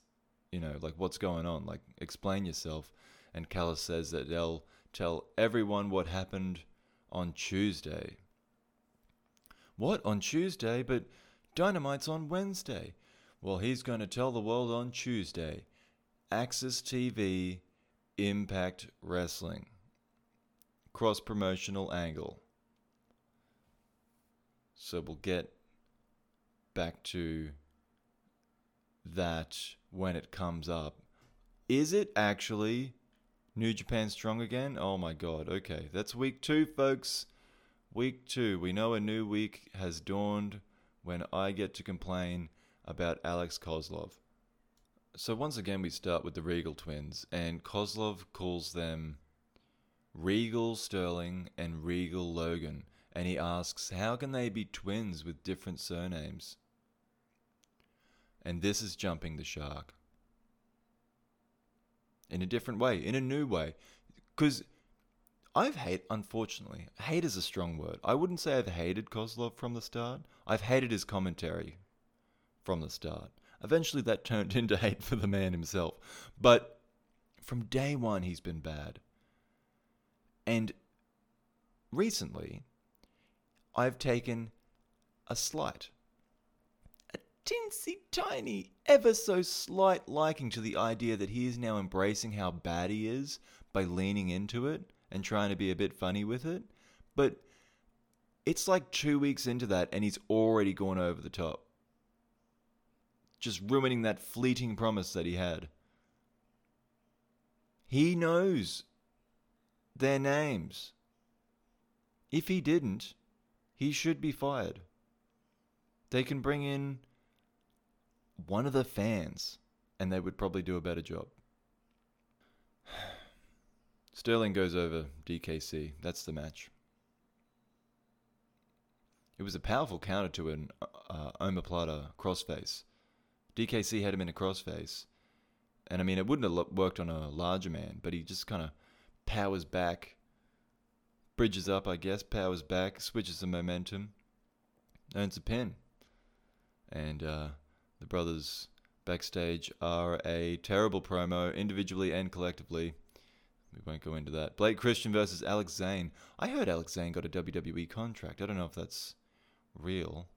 you know, like what's going on? Like explain yourself. And Callis says that they'll tell everyone what happened on Tuesday. What on Tuesday? But Dynamite's on Wednesday. Well, he's going to tell the world on Tuesday. AXS TV, Impact Wrestling. Cross promotional angle. So we'll get back to that when it comes up. Is it actually New Japan Strong again? Oh my god. Okay, that's week two, folks. Week two. We know a new week has dawned when I get to complain about Alex Koslov. So once again, we start with the Riegel twins, and Koslov calls them Riegel Sterling and Riegel Logan, and he asks, how can they be twins with different surnames? And this is jumping the shark. In a different way, in a new way. Because I've hate, unfortunately, hate is a strong word. I wouldn't say I've hated Koslov from the start. I've hated his commentary from the start. Eventually, that turned into hate for the man himself. But from day one, he's been bad. And recently, I've taken a slight, a tinsy tiny, ever so slight liking to the idea that he is now embracing how bad he is by leaning into it and trying to be a bit funny with it. But it's like two weeks into that, and he's already gone over the top just ruining that fleeting promise that he had. He knows their names. If he didn't, he should be fired. They can bring in one of the fans and they would probably do a better job. Sterling goes over DKC. That's the match. It was a powerful counter to an uh, omoplata crossface. DKC had him in a crossface. And I mean, it wouldn't have worked on a larger man, but he just kind of powers back, bridges up, I guess, powers back, switches the momentum, earns a pin. And uh, the brothers backstage are a terrible promo, individually and collectively. We won't go into that. Blake Christian versus Alex Zayn. I heard Alex Zayn got a WWE contract. I don't know if that's real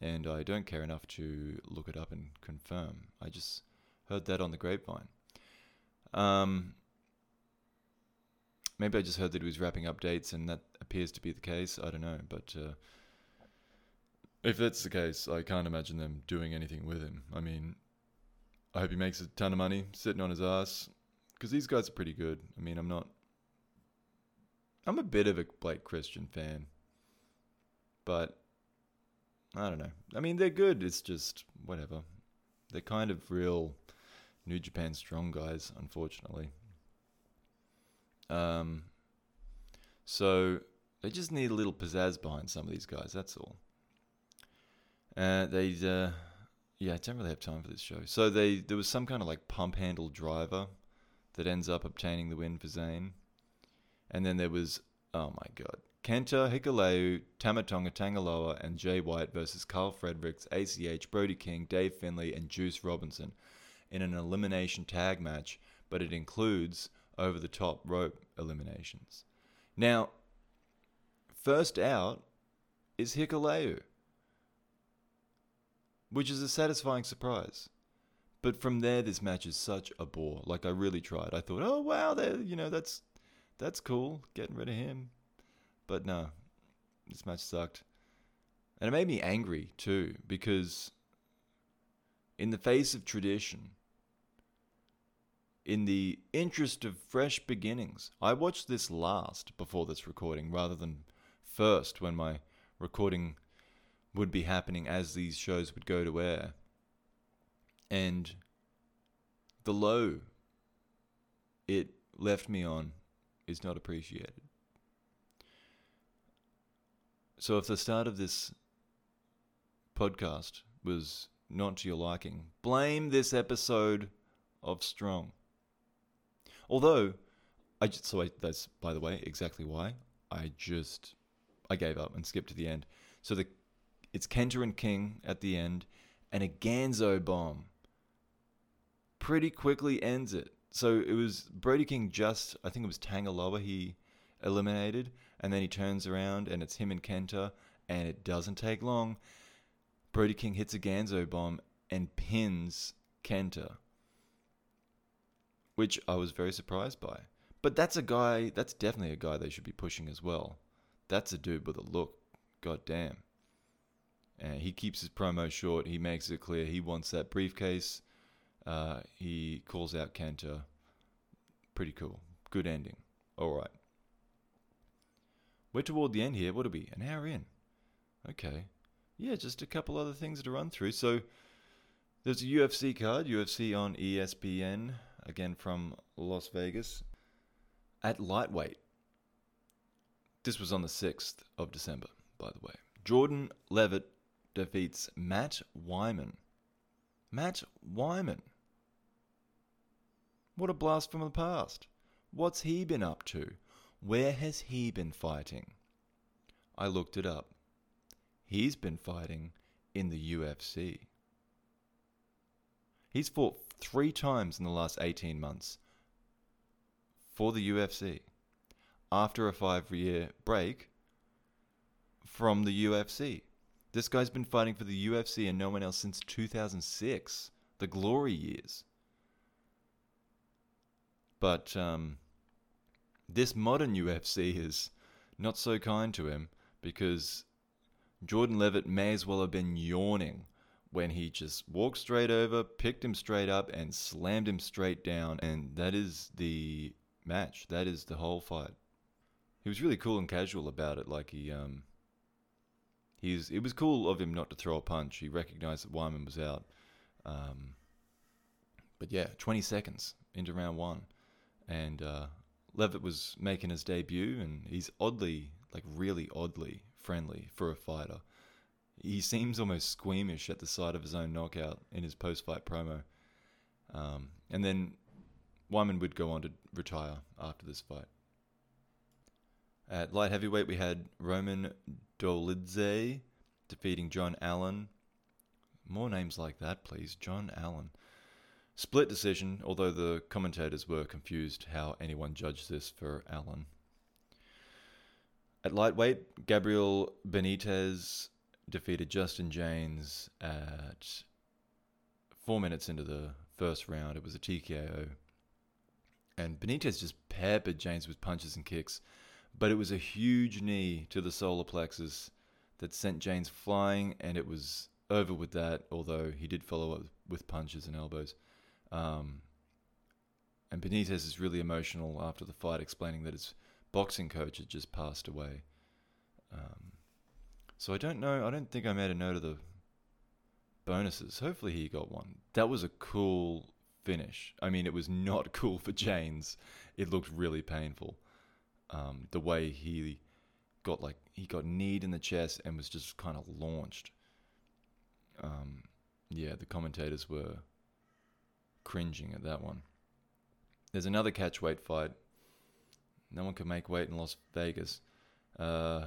and I don't care enough to look it up and confirm. I just heard that on the grapevine. Um, maybe I just heard that he was wrapping up dates, and that appears to be the case. I don't know, but uh, if that's the case, I can't imagine them doing anything with him. I mean, I hope he makes a ton of money sitting on his ass because these guys are pretty good. I mean, I'm not. I'm a bit of a Blake Christian fan, but I don't know. I mean, they're good. It's just whatever. They're kind of real New Japan strong guys, unfortunately. Um, so they just need a little pizzazz behind some of these guys. That's all. Uh, they, uh, yeah, I don't really have time for this show. So they there was some kind of like pump handle driver that ends up obtaining the win for Zayn, and then there was oh my god, Kenta Hikuleo, Tamatonga Tanga Loa, and Jay White versus Karl Fredericks, ACH, Brody King, Dave Finlay, and Juice Robinson in an elimination tag match, but it includes over the top rope eliminations. Now, first out is Hikuleo, which is a satisfying surprise. But from there, this match is such a bore. Like I really tried. I thought, oh wow, you know that's that's cool, getting rid of him. But no, this match sucked. And it made me angry too, because in the face of tradition, in the interest of fresh beginnings, I watched this last before this recording rather than first when my recording would be happening as these shows would go to air. And the low it left me on is not appreciated. So if the start of this podcast was not to your liking, blame this episode of Strong. Although, I just, so I, that's by the way exactly why I just I gave up and skipped to the end. So the it's Kenta and King at the end, and a Ganso bomb pretty quickly ends it. So it was Brody King just I think it was Tanga Loa he eliminated, and then he turns around and it's him and Kenta, and it doesn't take long. Brody King hits a Ganso bomb and pins Kenta, which I was very surprised by. But that's a guy, that's definitely a guy they should be pushing as well. That's a dude with a look. God damn. And he keeps his promo short. He makes it clear he wants that briefcase. Uh, he calls out Kenta. Pretty cool. Good ending. All right. We're toward the end here. What are we? An hour in. Okay. Yeah, just a couple other things to run through. So there's a UFC card, UFC on ESPN, again from Las Vegas, at lightweight. This was on the 6th of December, by the way. Jordan Levitt defeats Matt Wiman. Matt Wiman. What a blast from the past. What's he been up to? Where has he been fighting? I looked it up. He's been fighting in the UFC. He's fought three times in the last 18 months for the UFC after a five year break from the UFC. This guy's been fighting for the UFC and no one else since 2006, the glory years. But um, this modern UFC is not so kind to him because Jordan Levitt may as well have been yawning when he just walked straight over, picked him straight up, and slammed him straight down. And that is the match. That is the whole fight. He was really cool and casual about it. Like he, um, he's. It was cool of him not to throw a punch. He recognized that Wiman was out. Um, but yeah, 20 seconds into round one, and uh, Levitt was making his debut, and he's oddly, like really oddly friendly for a fighter. He seems almost squeamish at the sight of his own knockout in his post-fight promo. Um, and then Wiman would go on to retire after this fight. At light heavyweight, we had Roman Dolidze defeating John Allan. More names like that, please. John Allan. Split decision, although the commentators were confused how anyone judged this for Allan. At lightweight, Gabriel Benitez defeated Justin Jaynes at four minutes into the first round. It was a TKO. And Benitez just peppered Jaynes with punches and kicks, but it was a huge knee to the solar plexus that sent Jaynes flying, and it was over with that, although he did follow up with punches and elbows. Um, and Benitez is really emotional after the fight, explaining that his boxing coach had just passed away. Um, so I don't know. I don't think I made a note of the bonuses. Hopefully he got one. That was a cool finish. I mean, it was not cool for Jaynes. It looked really painful. Um, the way he got like he got kneed in the chest and was just kind of launched. um, yeah, the commentators were cringing at that one. There's another catch weight fight. No one can make weight in Las Vegas. Uh,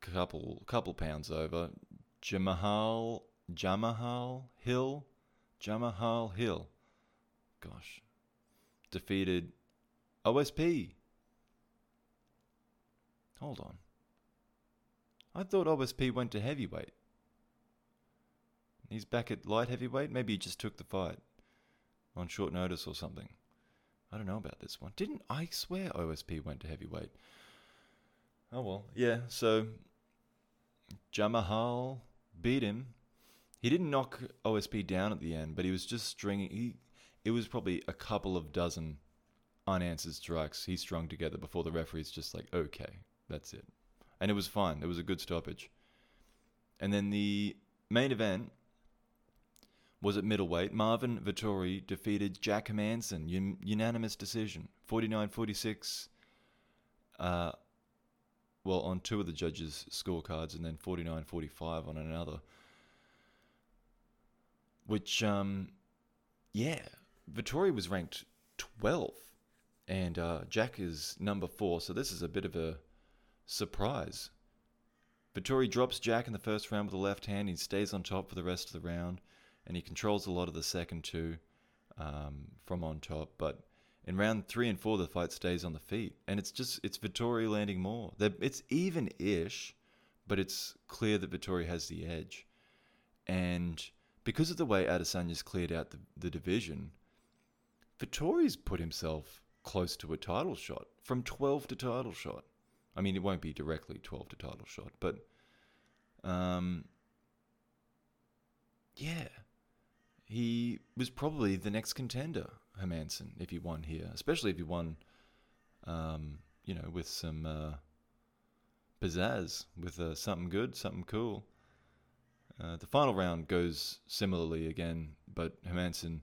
couple couple pounds over. Jamahal Jamahal Hill, Jamahal Hill. Gosh, defeated OSP. Hold on. I thought OSP went to heavyweight. He's back at light heavyweight. Maybe he just took the fight on short notice or something. I don't know about this one. Didn't I swear OSP went to heavyweight? Oh well, yeah. So Jamahal beat him. He didn't knock OSP down at the end, but he was just stringing. He, it was probably a couple of dozen unanswered strikes he strung together before the referee's just like, okay, that's it. And it was fine. It was a good stoppage. And then the main event was at middleweight. Marvin Vettori defeated Jack Hermansson, un- unanimous decision, 49-46. Uh, well, on two of the judges' scorecards, and then 49-45 on another. Which, um, yeah, Vettori was ranked 12th, and uh, Jack is number four. So this is a bit of a surprise. Vettori drops Jack in the first round with the left hand. He stays on top for the rest of the round and he controls a lot of the second two um, from on top. But in round three and four, the fight stays on the feet, and it's just it's Vettori landing more. They're, it's even-ish, but it's clear that Vettori has the edge, and because of the way Adesanya's cleared out the, the division, Vettori's put himself close to a title shot from 12 to title shot. I mean, it won't be directly 12 to title shot, but um, yeah, he was probably the next contender, Hermansson, if he won here, especially if he won, um, you know, with some uh, pizzazz, with uh, something good, something cool. Uh, the final round goes similarly again, but Hermansson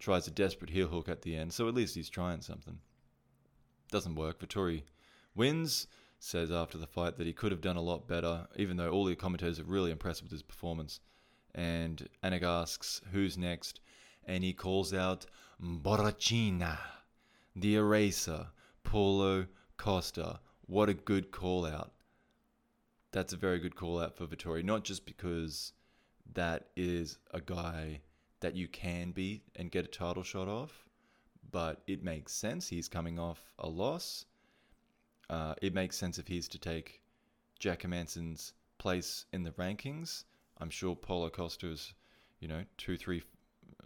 tries a desperate heel hook at the end, so at least he's trying something. Doesn't work. Vettori wins, says after the fight that he could have done a lot better, even though all the commentators are really impressed with his performance and Anik asks who's next, and he calls out Borrachinha, the eraser, Paulo Costa. What a good call out. That's a very good call out for Vettori, not just because that is a guy that you can beat and get a title shot off, but it makes sense. He's coming off a loss. Uh, it makes sense if he's to take Jack Hermansson's place in the rankings I'm sure Paulo Costa is, you know, two, three,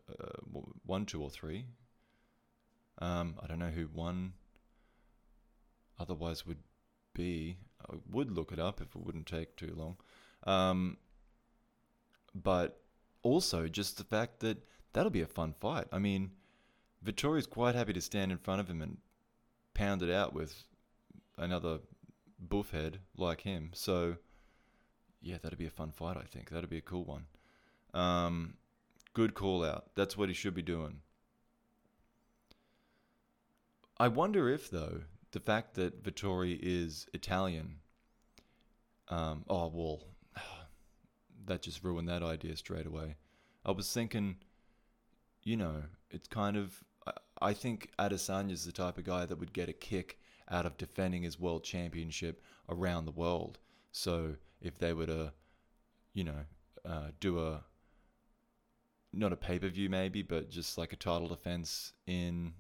uh, one, two, or three. Um, I don't know who one otherwise would be. I would look it up if it wouldn't take too long. Um, but also just the fact that that'll be a fun fight. I mean, Vettori's quite happy to stand in front of him and pound it out with another buffhead like him. So yeah, that'd be a fun fight. I think that'd be a cool one. Um, good call out. That's what he should be doing. I wonder if though the fact that Vettori is Italian. Um, oh well, that just ruined that idea straight away. I was thinking, you know, it's kind of. I, think Adesanya is the type of guy that would get a kick out of defending his world championship around the world. So if they were to, you know, uh, do a not a pay per view maybe, but just like a title defense in.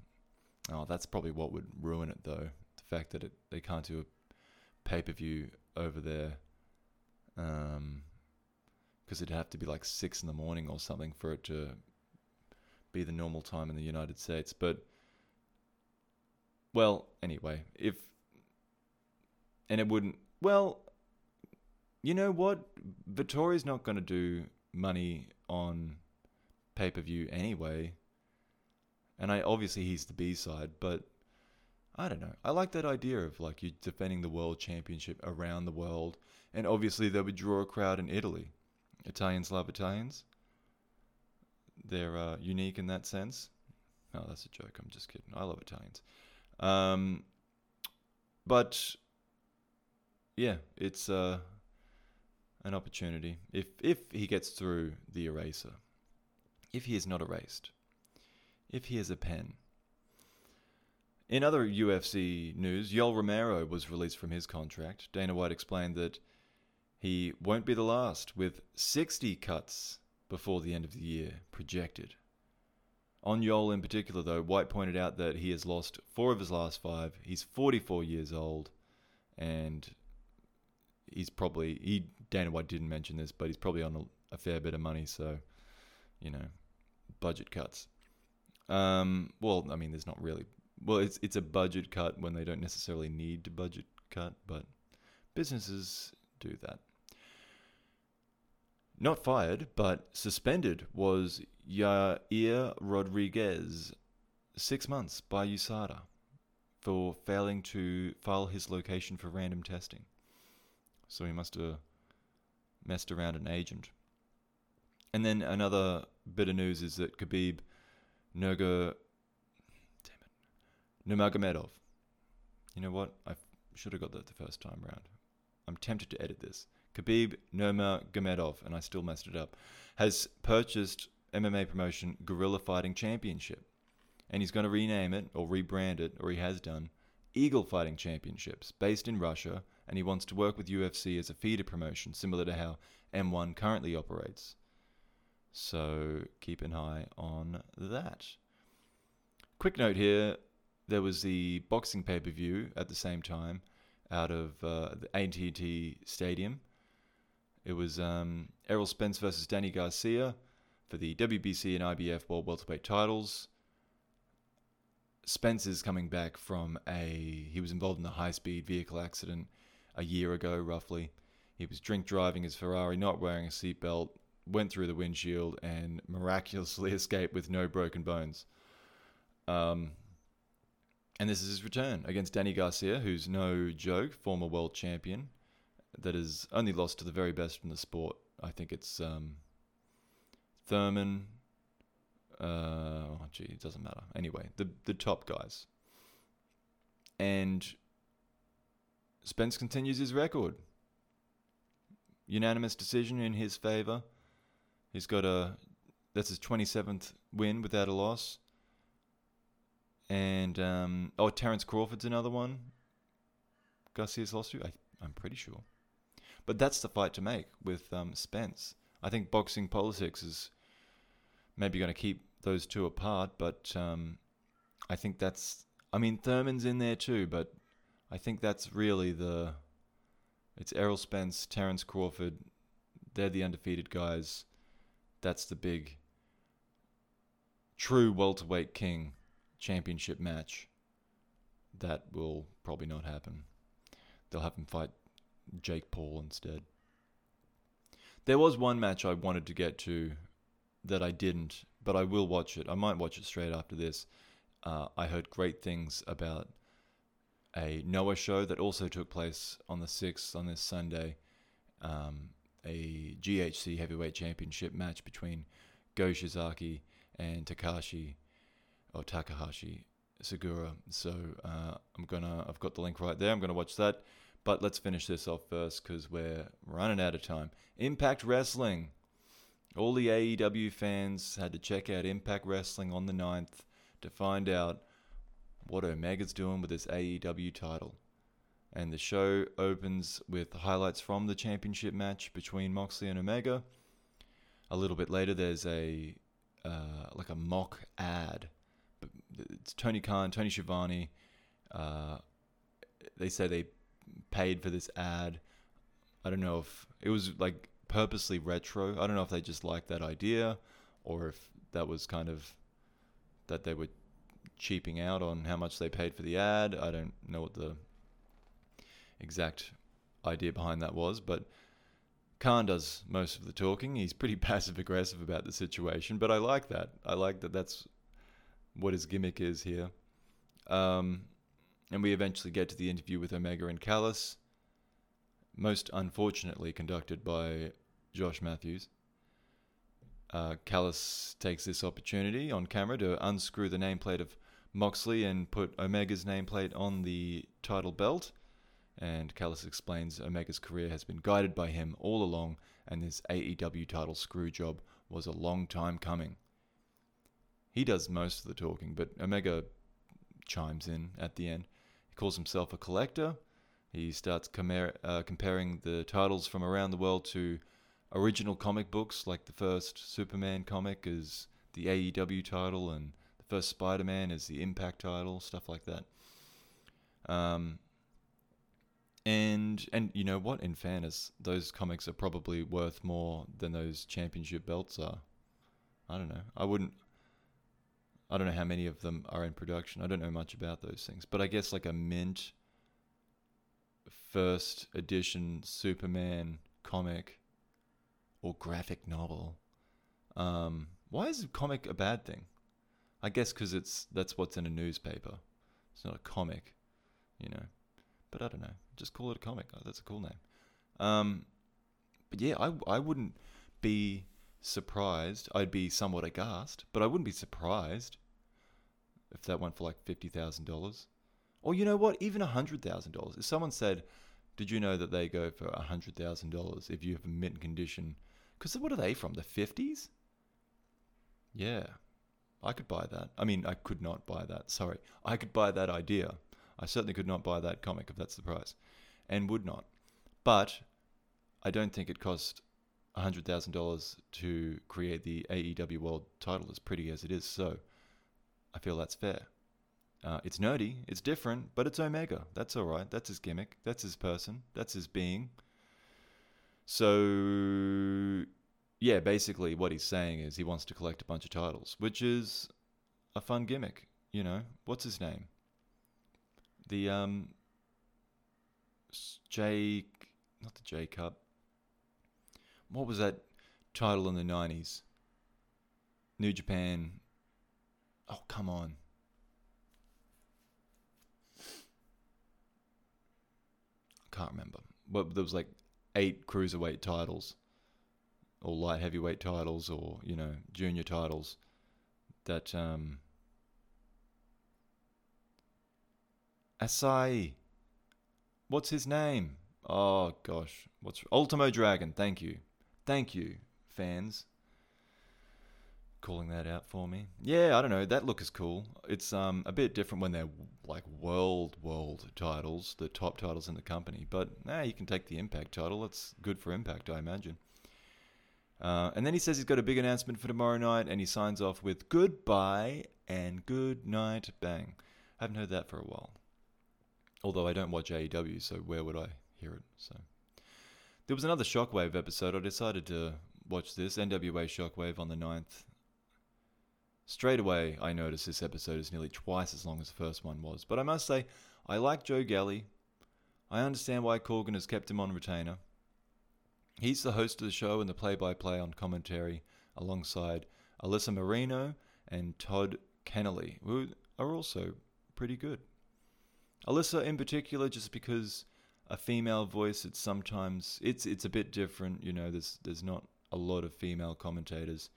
Oh, that's probably what would ruin it though. The fact that it, they can't do a pay per view over there, because um, it'd have to be like six in the morning or something for it to be the normal time in the United States. But well, anyway, if and it wouldn't. Well, you know what? Vettori's not going to do money on pay per view anyway. And I obviously he's the B side, but I don't know. I like that idea of like you defending the world championship around the world, and obviously they would draw a crowd in Italy. Italians love Italians. They're uh, unique in that sense. No, that's a joke. I'm just kidding. I love Italians. Um, but yeah, it's uh, an opportunity if if he gets through the eraser. If he is not erased. If he is a pen. In other UFC news, Yoel Romero was released from his contract. Dana White explained that he won't be the last, with 60 cuts before the end of the year projected. On Yoel in particular, though, White pointed out that he has lost four of his last five. He's 44 years old, and he's probably he. Dana White didn't mention this, but he's probably on a, a fair bit of money, so you know, budget cuts. Um, well, I mean, there's not really. Well, it's it's a budget cut when they don't necessarily need to budget cut, but businesses do that. Not fired, but suspended was Yair Rodriguez, six months by USADA for failing to file his location for random testing. So he must have messed around an agent. And then another bit of news is that Khabib Nurga, damn it, Nurmagomedov. You know what? I should have got that the first time round. I'm tempted to edit this. Khabib Nurmagomedov, and I still messed it up, has purchased MMA promotion Gorilla Fighting Championship. And he's going to rename it or rebrand it, or he has done, Eagle Fighting Championships, based in Russia, and he wants to work with UFC as a feeder promotion, similar to how M1 currently operates. So keep an eye on that. Quick note here there was the boxing pay per view at the same time out of uh, the AT&T Stadium. It was um, Errol Spence versus Danny Garcia for the WBC and IBF World Welterweight titles. Spence is coming back from a. He was involved in a high speed vehicle accident a year ago, roughly. He was drink driving his Ferrari, not wearing a seatbelt, went through the windshield, and miraculously escaped with no broken bones. Um, and this is his return against Danny Garcia, who's no joke, former world champion, that has only lost to the very best in the sport. I think it's um, Thurman. Uh, oh, gee, it doesn't matter. Anyway, the the top guys. And Spence continues his record. Unanimous decision in his favor. He's got a that's his 27th win without a loss. And um, oh, Terence Crawford's another one. Garcia's lost to. I, I'm pretty sure. But that's the fight to make with um, Spence. I think boxing politics is maybe going to keep those two apart, but um, I think that's. I mean, Thurman's in there too, but I think that's really the. It's Errol Spence, Terence Crawford. They're the undefeated guys. That's the big, true welterweight king championship match. That will probably not happen. They'll have him fight Jake Paul instead. There was one match I wanted to get to that I didn't, but I will watch it. I might watch it straight after this. Uh, I heard great things about a Noah show that also took place on the 6th on this Sunday. Um, a GHC heavyweight championship match between Go Shiozaki and Takashi or Takahashi Sugiura. So uh, I'm gonna I've got the link right there. I'm gonna watch that. But let's finish this off first because we're running out of time. Impact Wrestling. All the AEW fans had to check out Impact Wrestling on the 9th to find out what Omega's doing with this AEW title. And the show opens with highlights from the championship match between Moxley and Omega. A little bit later, there's a uh, like a mock ad. It's Tony Khan, Tony Schiavone. Uh, they say they paid for this ad. I don't know if it was like purposely retro. I don't know if they just liked that idea or if that was kind of that they were cheaping out on how much they paid for the ad. I don't know what the exact idea behind that was, but Khan does most of the talking. He's pretty passive aggressive about the situation, but I like that. I like that that's what his gimmick is here. Um, and we eventually get to the interview with Omega and Callis, most unfortunately conducted by Josh Matthews. Uh, Callis takes this opportunity on camera to unscrew the nameplate of Moxley and put Omega's nameplate on the title belt. And Callis explains Omega's career has been guided by him all along, and this AEW title screw job was a long time coming. He does most of the talking, but Omega chimes in at the end. He calls himself a collector. He starts uh, comparing the titles from around the world to original comic books, like the first Superman comic is the AEW title, and first Spider Man is the Impact title, stuff like that. Um, and and you know what? In fairness, those comics are probably worth more than those championship belts are. I don't know. I wouldn't. I don't know how many of them are in production. I don't know much about those things, but I guess like a mint first edition Superman comic or graphic novel. Um, why is a comic a bad thing? I guess because it's that's what's in a newspaper. It's not a comic, you know. But I don't know. Just call it a comic. Oh, that's a cool name. Um, but yeah, I I wouldn't be surprised. I'd be somewhat aghast, but I wouldn't be surprised if that went for like fifty thousand dollars. Or you know what? Even a hundred thousand dollars. If someone said, "Did you know that they go for a hundred thousand dollars if you have a mint condition?" Because what are they from? The fifties? Yeah, I could buy that. I mean, I could not buy that. Sorry, I could buy that idea. I certainly could not buy that comic if that's the price, and would not. But I don't think it cost hundred thousand dollars to create the AEW World Title as pretty as it is. So I feel that's fair. Uh, it's nerdy, it's different, but it's Omega. That's all right. That's his gimmick. That's his person. That's his being. So yeah, basically what he's saying is he wants to collect a bunch of titles, which is a fun gimmick. You know, what's his name? The um, J, not the J Cup. What was that title in the nineties? New Japan. Oh come on. I can't remember. But there was like eight cruiserweight titles or light heavyweight titles or you know junior titles that um Asai what's his name? Oh gosh. What's Ultimo Dragon. Thank you. Thank you fans calling that out for me. Yeah I don't know. That look is cool. It's um a bit different when they're like world world titles the top titles in the company but nah you can take the impact title. That's good for impact I imagine uh, and then he says he's got a big announcement for tomorrow night, and he signs off with goodbye and good night, bang. I haven't heard that for a while. Although I don't watch AEW, so where would I hear it? So there was another Shockwave episode. I decided to watch this NWA Shockwave on the 9th. Straight away, I noticed this episode is nearly twice as long as the first one was. But I must say, I like Joe Galli. I understand why Corgan has kept him on retainer. He's the host of the show and the play by play on commentary alongside Alyssa Marino and Todd Kennelly, who are also pretty good. Alyssa in particular, just because a female voice, it's sometimes it's it's a bit different. You know, there's there's not a lot of female commentators,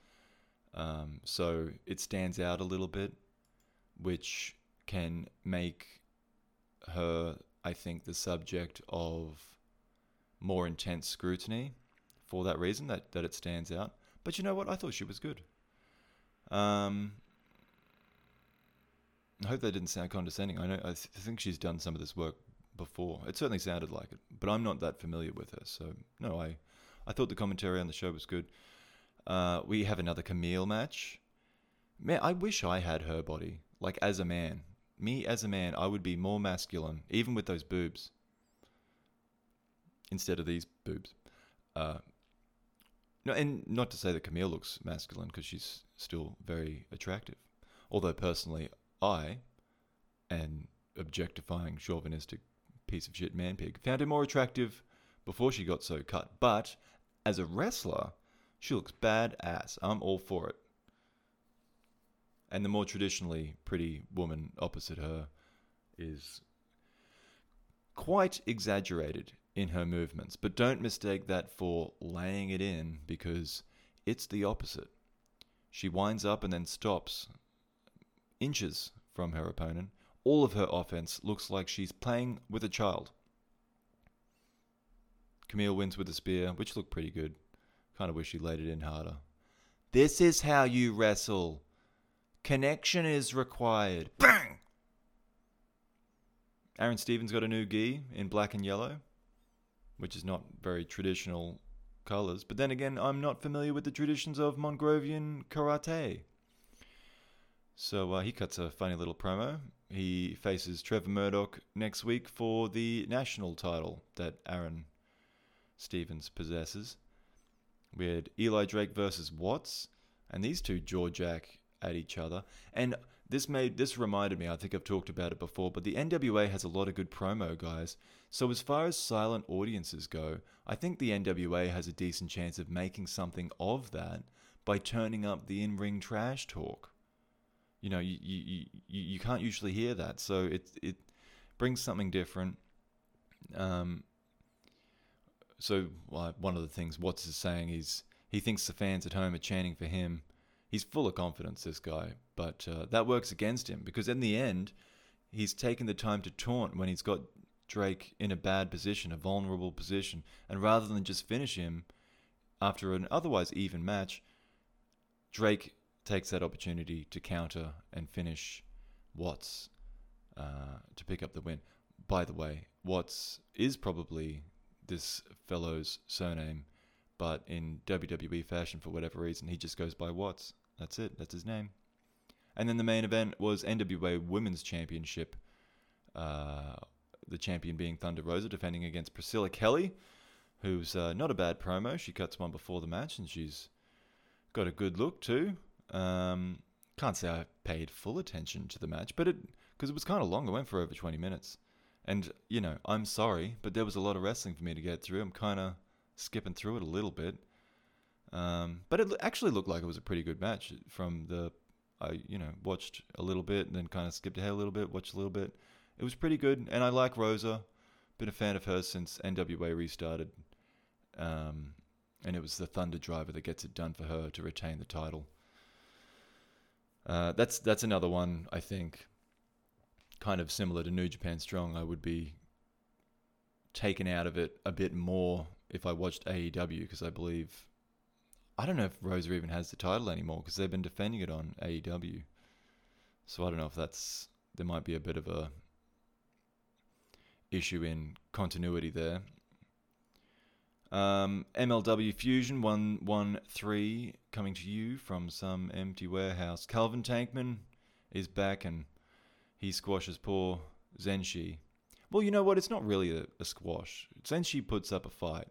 um, so it stands out a little bit, which can make her, I think, the subject of more intense scrutiny for that reason that, that it stands out. But you know what? I thought she was good. Um, I hope that didn't sound condescending. I know I, th- think she's done some of this work before. It certainly sounded like it, but I'm not that familiar with her. So no, I I thought the commentary on the show was good. Uh, we have another Kamille match. Man, I wish I had her body. Like as a man, me as a man, I would be more masculine, even with those boobs instead of these boobs. Uh, no, and not to say that Kamille looks masculine because she's still very attractive. Although personally, I, an objectifying, chauvinistic piece of shit man pig, found her more attractive before she got so cut. But as a wrestler, she looks badass. I'm all for it. And the more traditionally pretty woman opposite her is quite exaggerated in her movements. But don't mistake that for laying it in because it's the opposite. She winds up and then stops inches from her opponent. All of her offense looks like she's playing with a child. Kamille wins with a spear, which looked pretty good. Kind of wish she laid it in harder. This is how you wrestle. Connection is required. Bang! Aaron Stevens got a new gi in black and yellow, which is not very traditional colors. But then again, I'm not familiar with the traditions of Mongrovian karate. So uh, he cuts a funny little promo. He faces Trevor Murdoch next week for the national title that Aaron Stevens possesses. We had Eli Drake versus Watts, and these two jaw jack at each other. And this made this reminded me. I think I've talked about it before, but the NWA has a lot of good promo guys. So as far as silent audiences go, I think the NWA has a decent chance of making something of that by turning up the in-ring trash talk. You know, you you, you, you can't usually hear that, so it it brings something different. Um, so one of the things Watts is saying is he thinks the fans at home are chanting for him. He's full of confidence, this guy, but uh, that works against him because in the end, he's taken the time to taunt when he's got Drake in a bad position, a vulnerable position, and rather than just finish him after an otherwise even match, Drake takes that opportunity to counter and finish Watts uh, to pick up the win. By the way, Watts is probably this fellow's surname, but in WWE fashion, for whatever reason, he just goes by Watts. That's it, that's his name. And then the main event was NWA Women's Championship. Uh, the champion being Thunder Rosa, defending against Priscilla Kelly, who's uh, not a bad promo. She cuts one before the match, and she's got a good look too. Um, can't say I paid full attention to the match, but it because it was kind of long. It went for over 20 minutes. And, you know, I'm sorry, but there was a lot of wrestling for me to get through. I'm kind of skipping through it a little bit. Um, but it actually looked like it was a pretty good match from the. I, you know, watched a little bit and then kind of skipped ahead a little bit, watched a little bit. It was pretty good. And I like Rosa. Been a fan of hers since NWA restarted. Um, and it was the Thunder Driver that gets it done for her to retain the title. Uh, that's that's another one I think kind of similar to New Japan Strong, I would be taken out of it a bit more if I watched AEW because I believe I don't know if Rosa even has the title anymore because they've been defending it on AEW. So I don't know if that's there might be a bit of a issue in continuity there. Um, MLW Fusion one one three coming to you from some empty warehouse. Calvin Tankman is back and he squashes poor Zenshi. Well, you know what? It's not really a, a squash. Zenshi puts up a fight.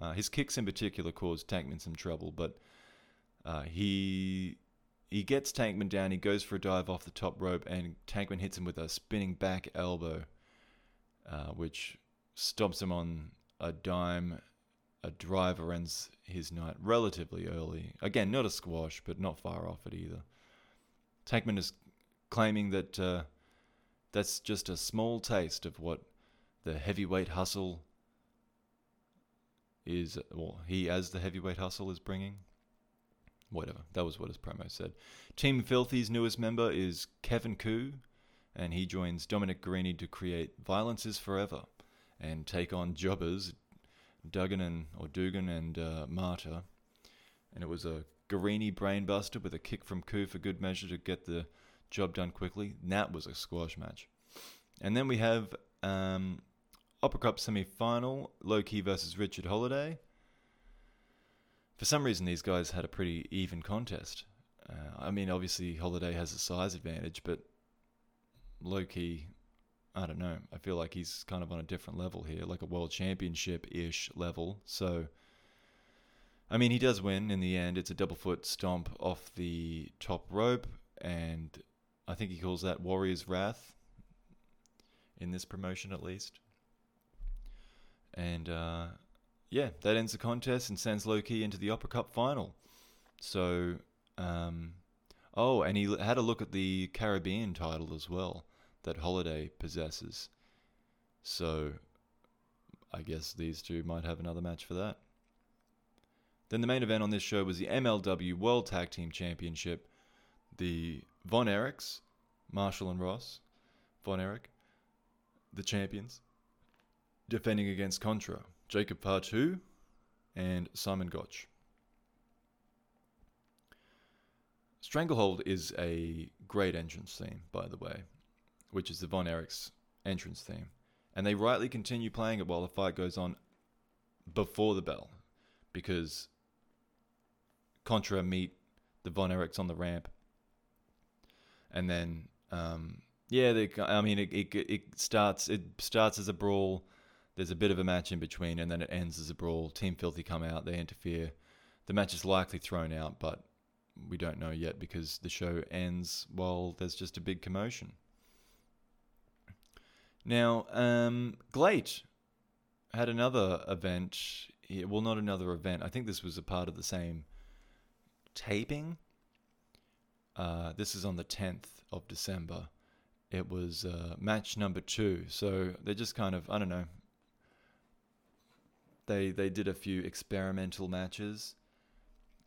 Uh, his kicks in particular cause Tankman some trouble, but uh, he he gets Tankman down. He goes for a dive off the top rope, and Tankman hits him with a spinning back elbow, uh, which stomps him on a dime. A driver ends his night relatively early. Again, not a squash, but not far off it either. Tankman is claiming that uh, that's just a small taste of what the heavyweight hustle is, well, he as the heavyweight hustle is bringing. Whatever, that was what his promo said. Team Filthy's newest member is Kevin Ku, and he joins Dominic Garrini to create Violence is Forever and take on jobbers Duggan and or Dugan and uh, Marta. And it was a Garrini brainbuster with a kick from Ku for good measure to get the job done quickly. That was a squash match. And then we have um, Opera Cup semi final Low Ki versus Richard Holliday. For some reason, these guys had a pretty even contest. Uh, I mean, obviously, Holliday has a size advantage, but Low Ki, I don't know. I feel like he's kind of on a different level here, like a world championship ish level. So, I mean, he does win in the end. It's a double foot stomp off the top rope, and I think he calls that Warrior's Wrath in this promotion at least. And uh, yeah, that ends the contest and sends Low Ki into the Opera Cup final. So, um, oh, and he had a look at the Caribbean title as well that Holliday possesses. So, I guess these two might have another match for that. Then the main event on this show was the MLW World Tag Team Championship. The Von Erichs, Marshall and Ross, Von Erich, the champions, defending against Contra, Jacob Fatu, and Simon Gotch. Stranglehold is a great entrance theme, by the way, which is the Von Erichs entrance theme. And they rightly continue playing it while the fight goes on before the bell, because Contra meet the Von Erichs on the ramp. And then, um, yeah, they, I mean, it, it, it starts it starts as a brawl. There's a bit of a match in between, and then it ends as a brawl. Team Filthy come out, they interfere. The match is likely thrown out, but we don't know yet because the show ends while there's just a big commotion. Now, um, GLEAT had another event. Well, not another event. I think this was a part of the same taping. Uh, this is on the 10th of December. It was uh, match number two. So they're just kind of, I don't know. They, they did a few experimental matches.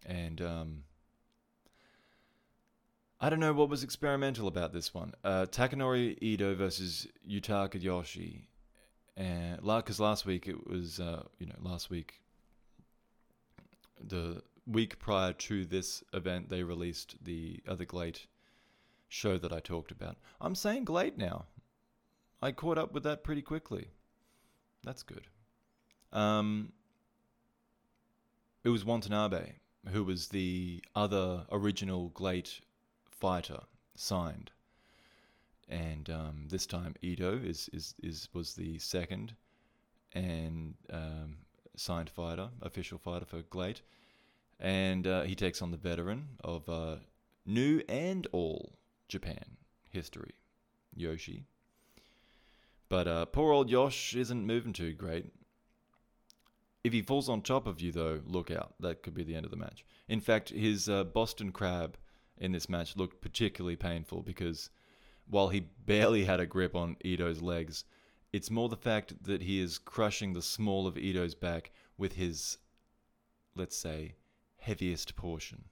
And um, I don't know what was experimental about this one. Uh, Takanori Ito versus Yutaka Yoshi. And because last week it was, uh, you know, last week, the week prior to this event, they released the other GLEAT show that I talked about. I'm saying GLEAT now. I caught up with that pretty quickly. That's good. Um, it was Watanabe, who was the other original GLEAT fighter signed. And um, this time Ito is, is, is was the second and um, signed fighter, official fighter for GLEAT, And uh, he takes on the veteran of uh, new and all Japan history, Yoshi. But uh, poor old Yosh isn't moving too great. If he falls on top of you, though, look out. That could be the end of the match. In fact, his uh, Boston Crab in this match looked particularly painful because while he barely had a grip on Ito's legs, it's more the fact that he is crushing the small of Ito's back with his, let's say, heaviest portion.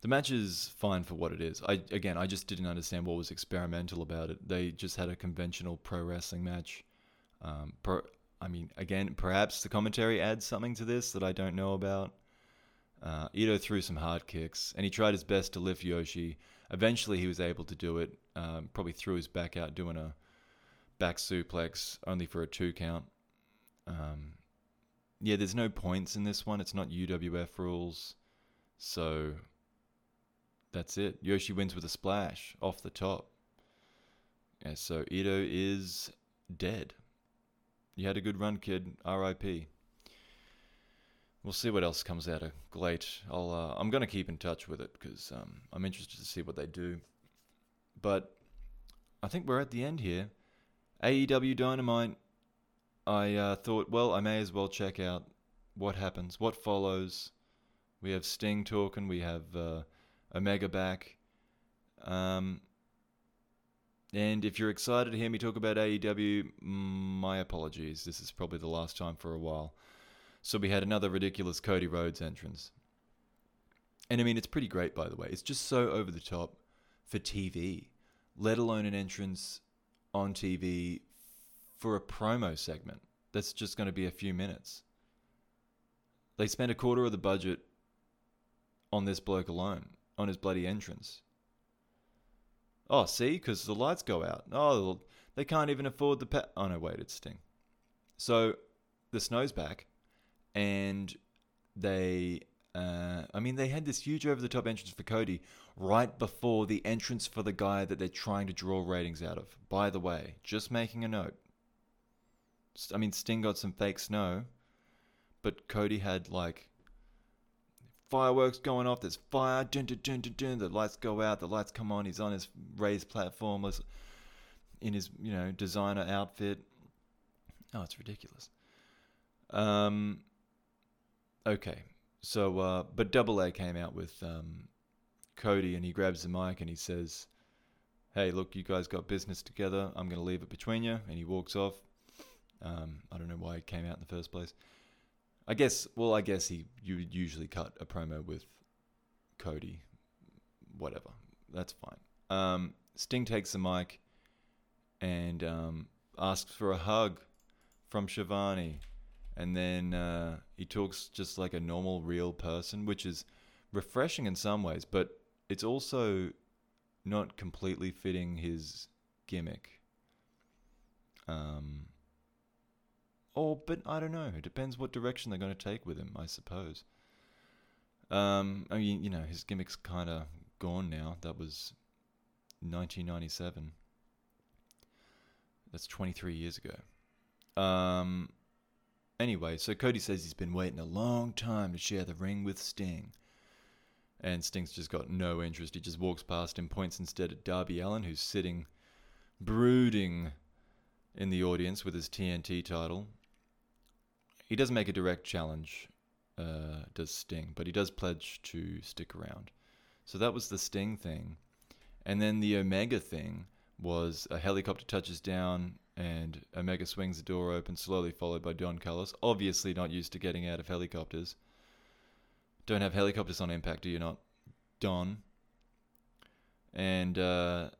The match is fine for what it is. I again, I just didn't understand what was experimental about it. They just had a conventional pro wrestling match. Um, per, I mean, again, perhaps the commentary adds something to this that I don't know about. Uh, Ito threw some hard kicks, and he tried his best to lift Yoshi. Eventually, he was able to do it. Um, probably threw his back out doing a back suplex, only for a two count. Um, yeah, there's no points in this one. It's not UWF rules, so that's it. Yoshi wins with a splash off the top. Yeah, so Ito is dead. You had a good run, kid. R.I.P we'll see what else comes out of GLEAT. I'll uh, I'm gonna keep in touch with it because um, I'm interested to see what they do. But I think we're at the end here. AEW Dynamite. I uh, thought, well, I may as well check out what happens, what follows. We have Sting talking. We have uh, Omega back. Um, and if you're excited to hear me talk about AEW, my apologies. This is probably the last time for a while. So we had another ridiculous Cody Rhodes entrance. And I mean, it's pretty great, by the way. It's just so over the top for TV, let alone an entrance on TV for a promo segment that's just going to be a few minutes. They spent a quarter of the budget on this bloke alone, on his bloody entrance. Oh, see, because the lights go out. Oh, they can't even afford the pet. Oh no, wait, it's Sting. So the snow's back and they uh, I mean, they had this huge over the top entrance for Cody right before the entrance for the guy that they're trying to draw ratings out of. By the way, just making a note. I mean, Sting got some fake snow, but Cody had like fireworks going off. There's fire, dun, dun, dun, dun, dun. the lights go out, the lights come on. He's on his raised platform in his, you know, designer outfit. Oh, it's ridiculous. Um, Okay, so uh, but Double A came out with um, Cody, and he grabs the mic and he says, "Hey, look, you guys got business together. I'm going to leave it between you." And he walks off. Um, I don't know why he came out in the first place. I guess, well, I guess he you would usually cut a promo with Cody, whatever. That's fine. Um, Sting takes the mic and um, asks for a hug from Schiavone, and then uh, he talks just like a normal, real person, which is refreshing in some ways, but it's also not completely fitting his gimmick. Um, or, but I don't know. It depends what direction they're going to take with him, I suppose. Um, I mean, you know, his gimmick's kind of gone now. That was 1997. That's 23 years ago. Um, anyway, so Cody says he's been waiting a long time to share the ring with Sting. And Sting's just got no interest. He just walks past him, points instead at Darby Allin, who's sitting brooding in the audience with his TNT title. He doesn't make a direct challenge, uh, does Sting, but he does pledge to stick around. So that was the Sting thing. And then the Omega thing was a helicopter touches down and Omega swings the door open, slowly followed by Don Callis. Obviously, not used to getting out of helicopters. Don't have helicopters on Impact, do you not? Don. And uh,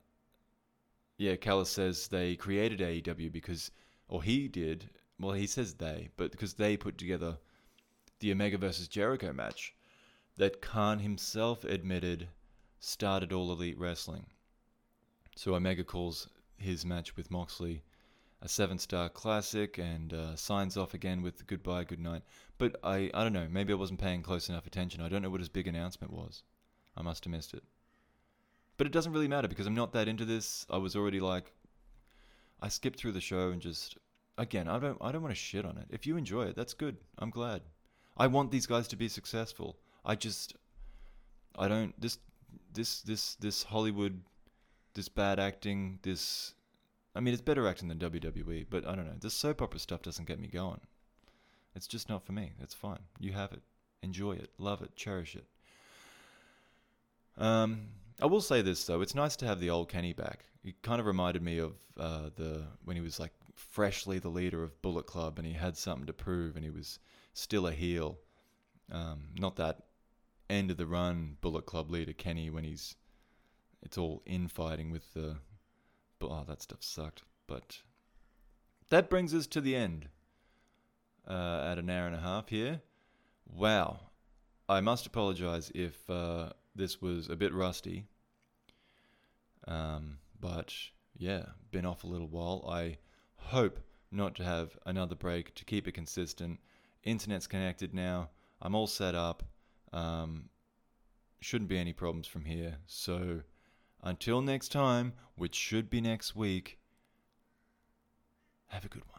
yeah, Callis says they created AEW because, or he did. Well, he says they, but because they put together the Omega versus Jericho match that Khan himself admitted started All Elite Wrestling. So Omega calls his match with Moxley a seven star classic and uh, signs off again with goodbye, good night. But I, I don't know, maybe I wasn't paying close enough attention. I don't know what his big announcement was. I must have missed it. But it doesn't really matter because I'm not that into this. I was already like, I skipped through the show and just, again, I don't, I don't want to shit on it. If you enjoy it, that's good. I'm glad. I want these guys to be successful. I just, I don't. This, this, this, this Hollywood, this bad acting, this. I mean, it's better acting than WWE, but I don't know. This soap opera stuff doesn't get me going. It's just not for me. It's fine. You have it. Enjoy it. Love it. Cherish it. Um, I will say this though, it's nice to have the old Kenny back. He kind of reminded me of uh, the when he was like freshly the leader of Bullet Club and he had something to prove and he was still a heel. Um, not that end of the run Bullet Club leader Kenny when he's it's all infighting with the oh that stuff sucked. But that brings us to the end uh, at an hour and a half here. Wow, I must apologize if. Uh, this was a bit rusty. Um, but yeah, been off a little while. I hope not to have another break to keep it consistent. Internet's connected now. I'm all set up. Um, shouldn't be any problems from here. So until next time, which should be next week, have a good one.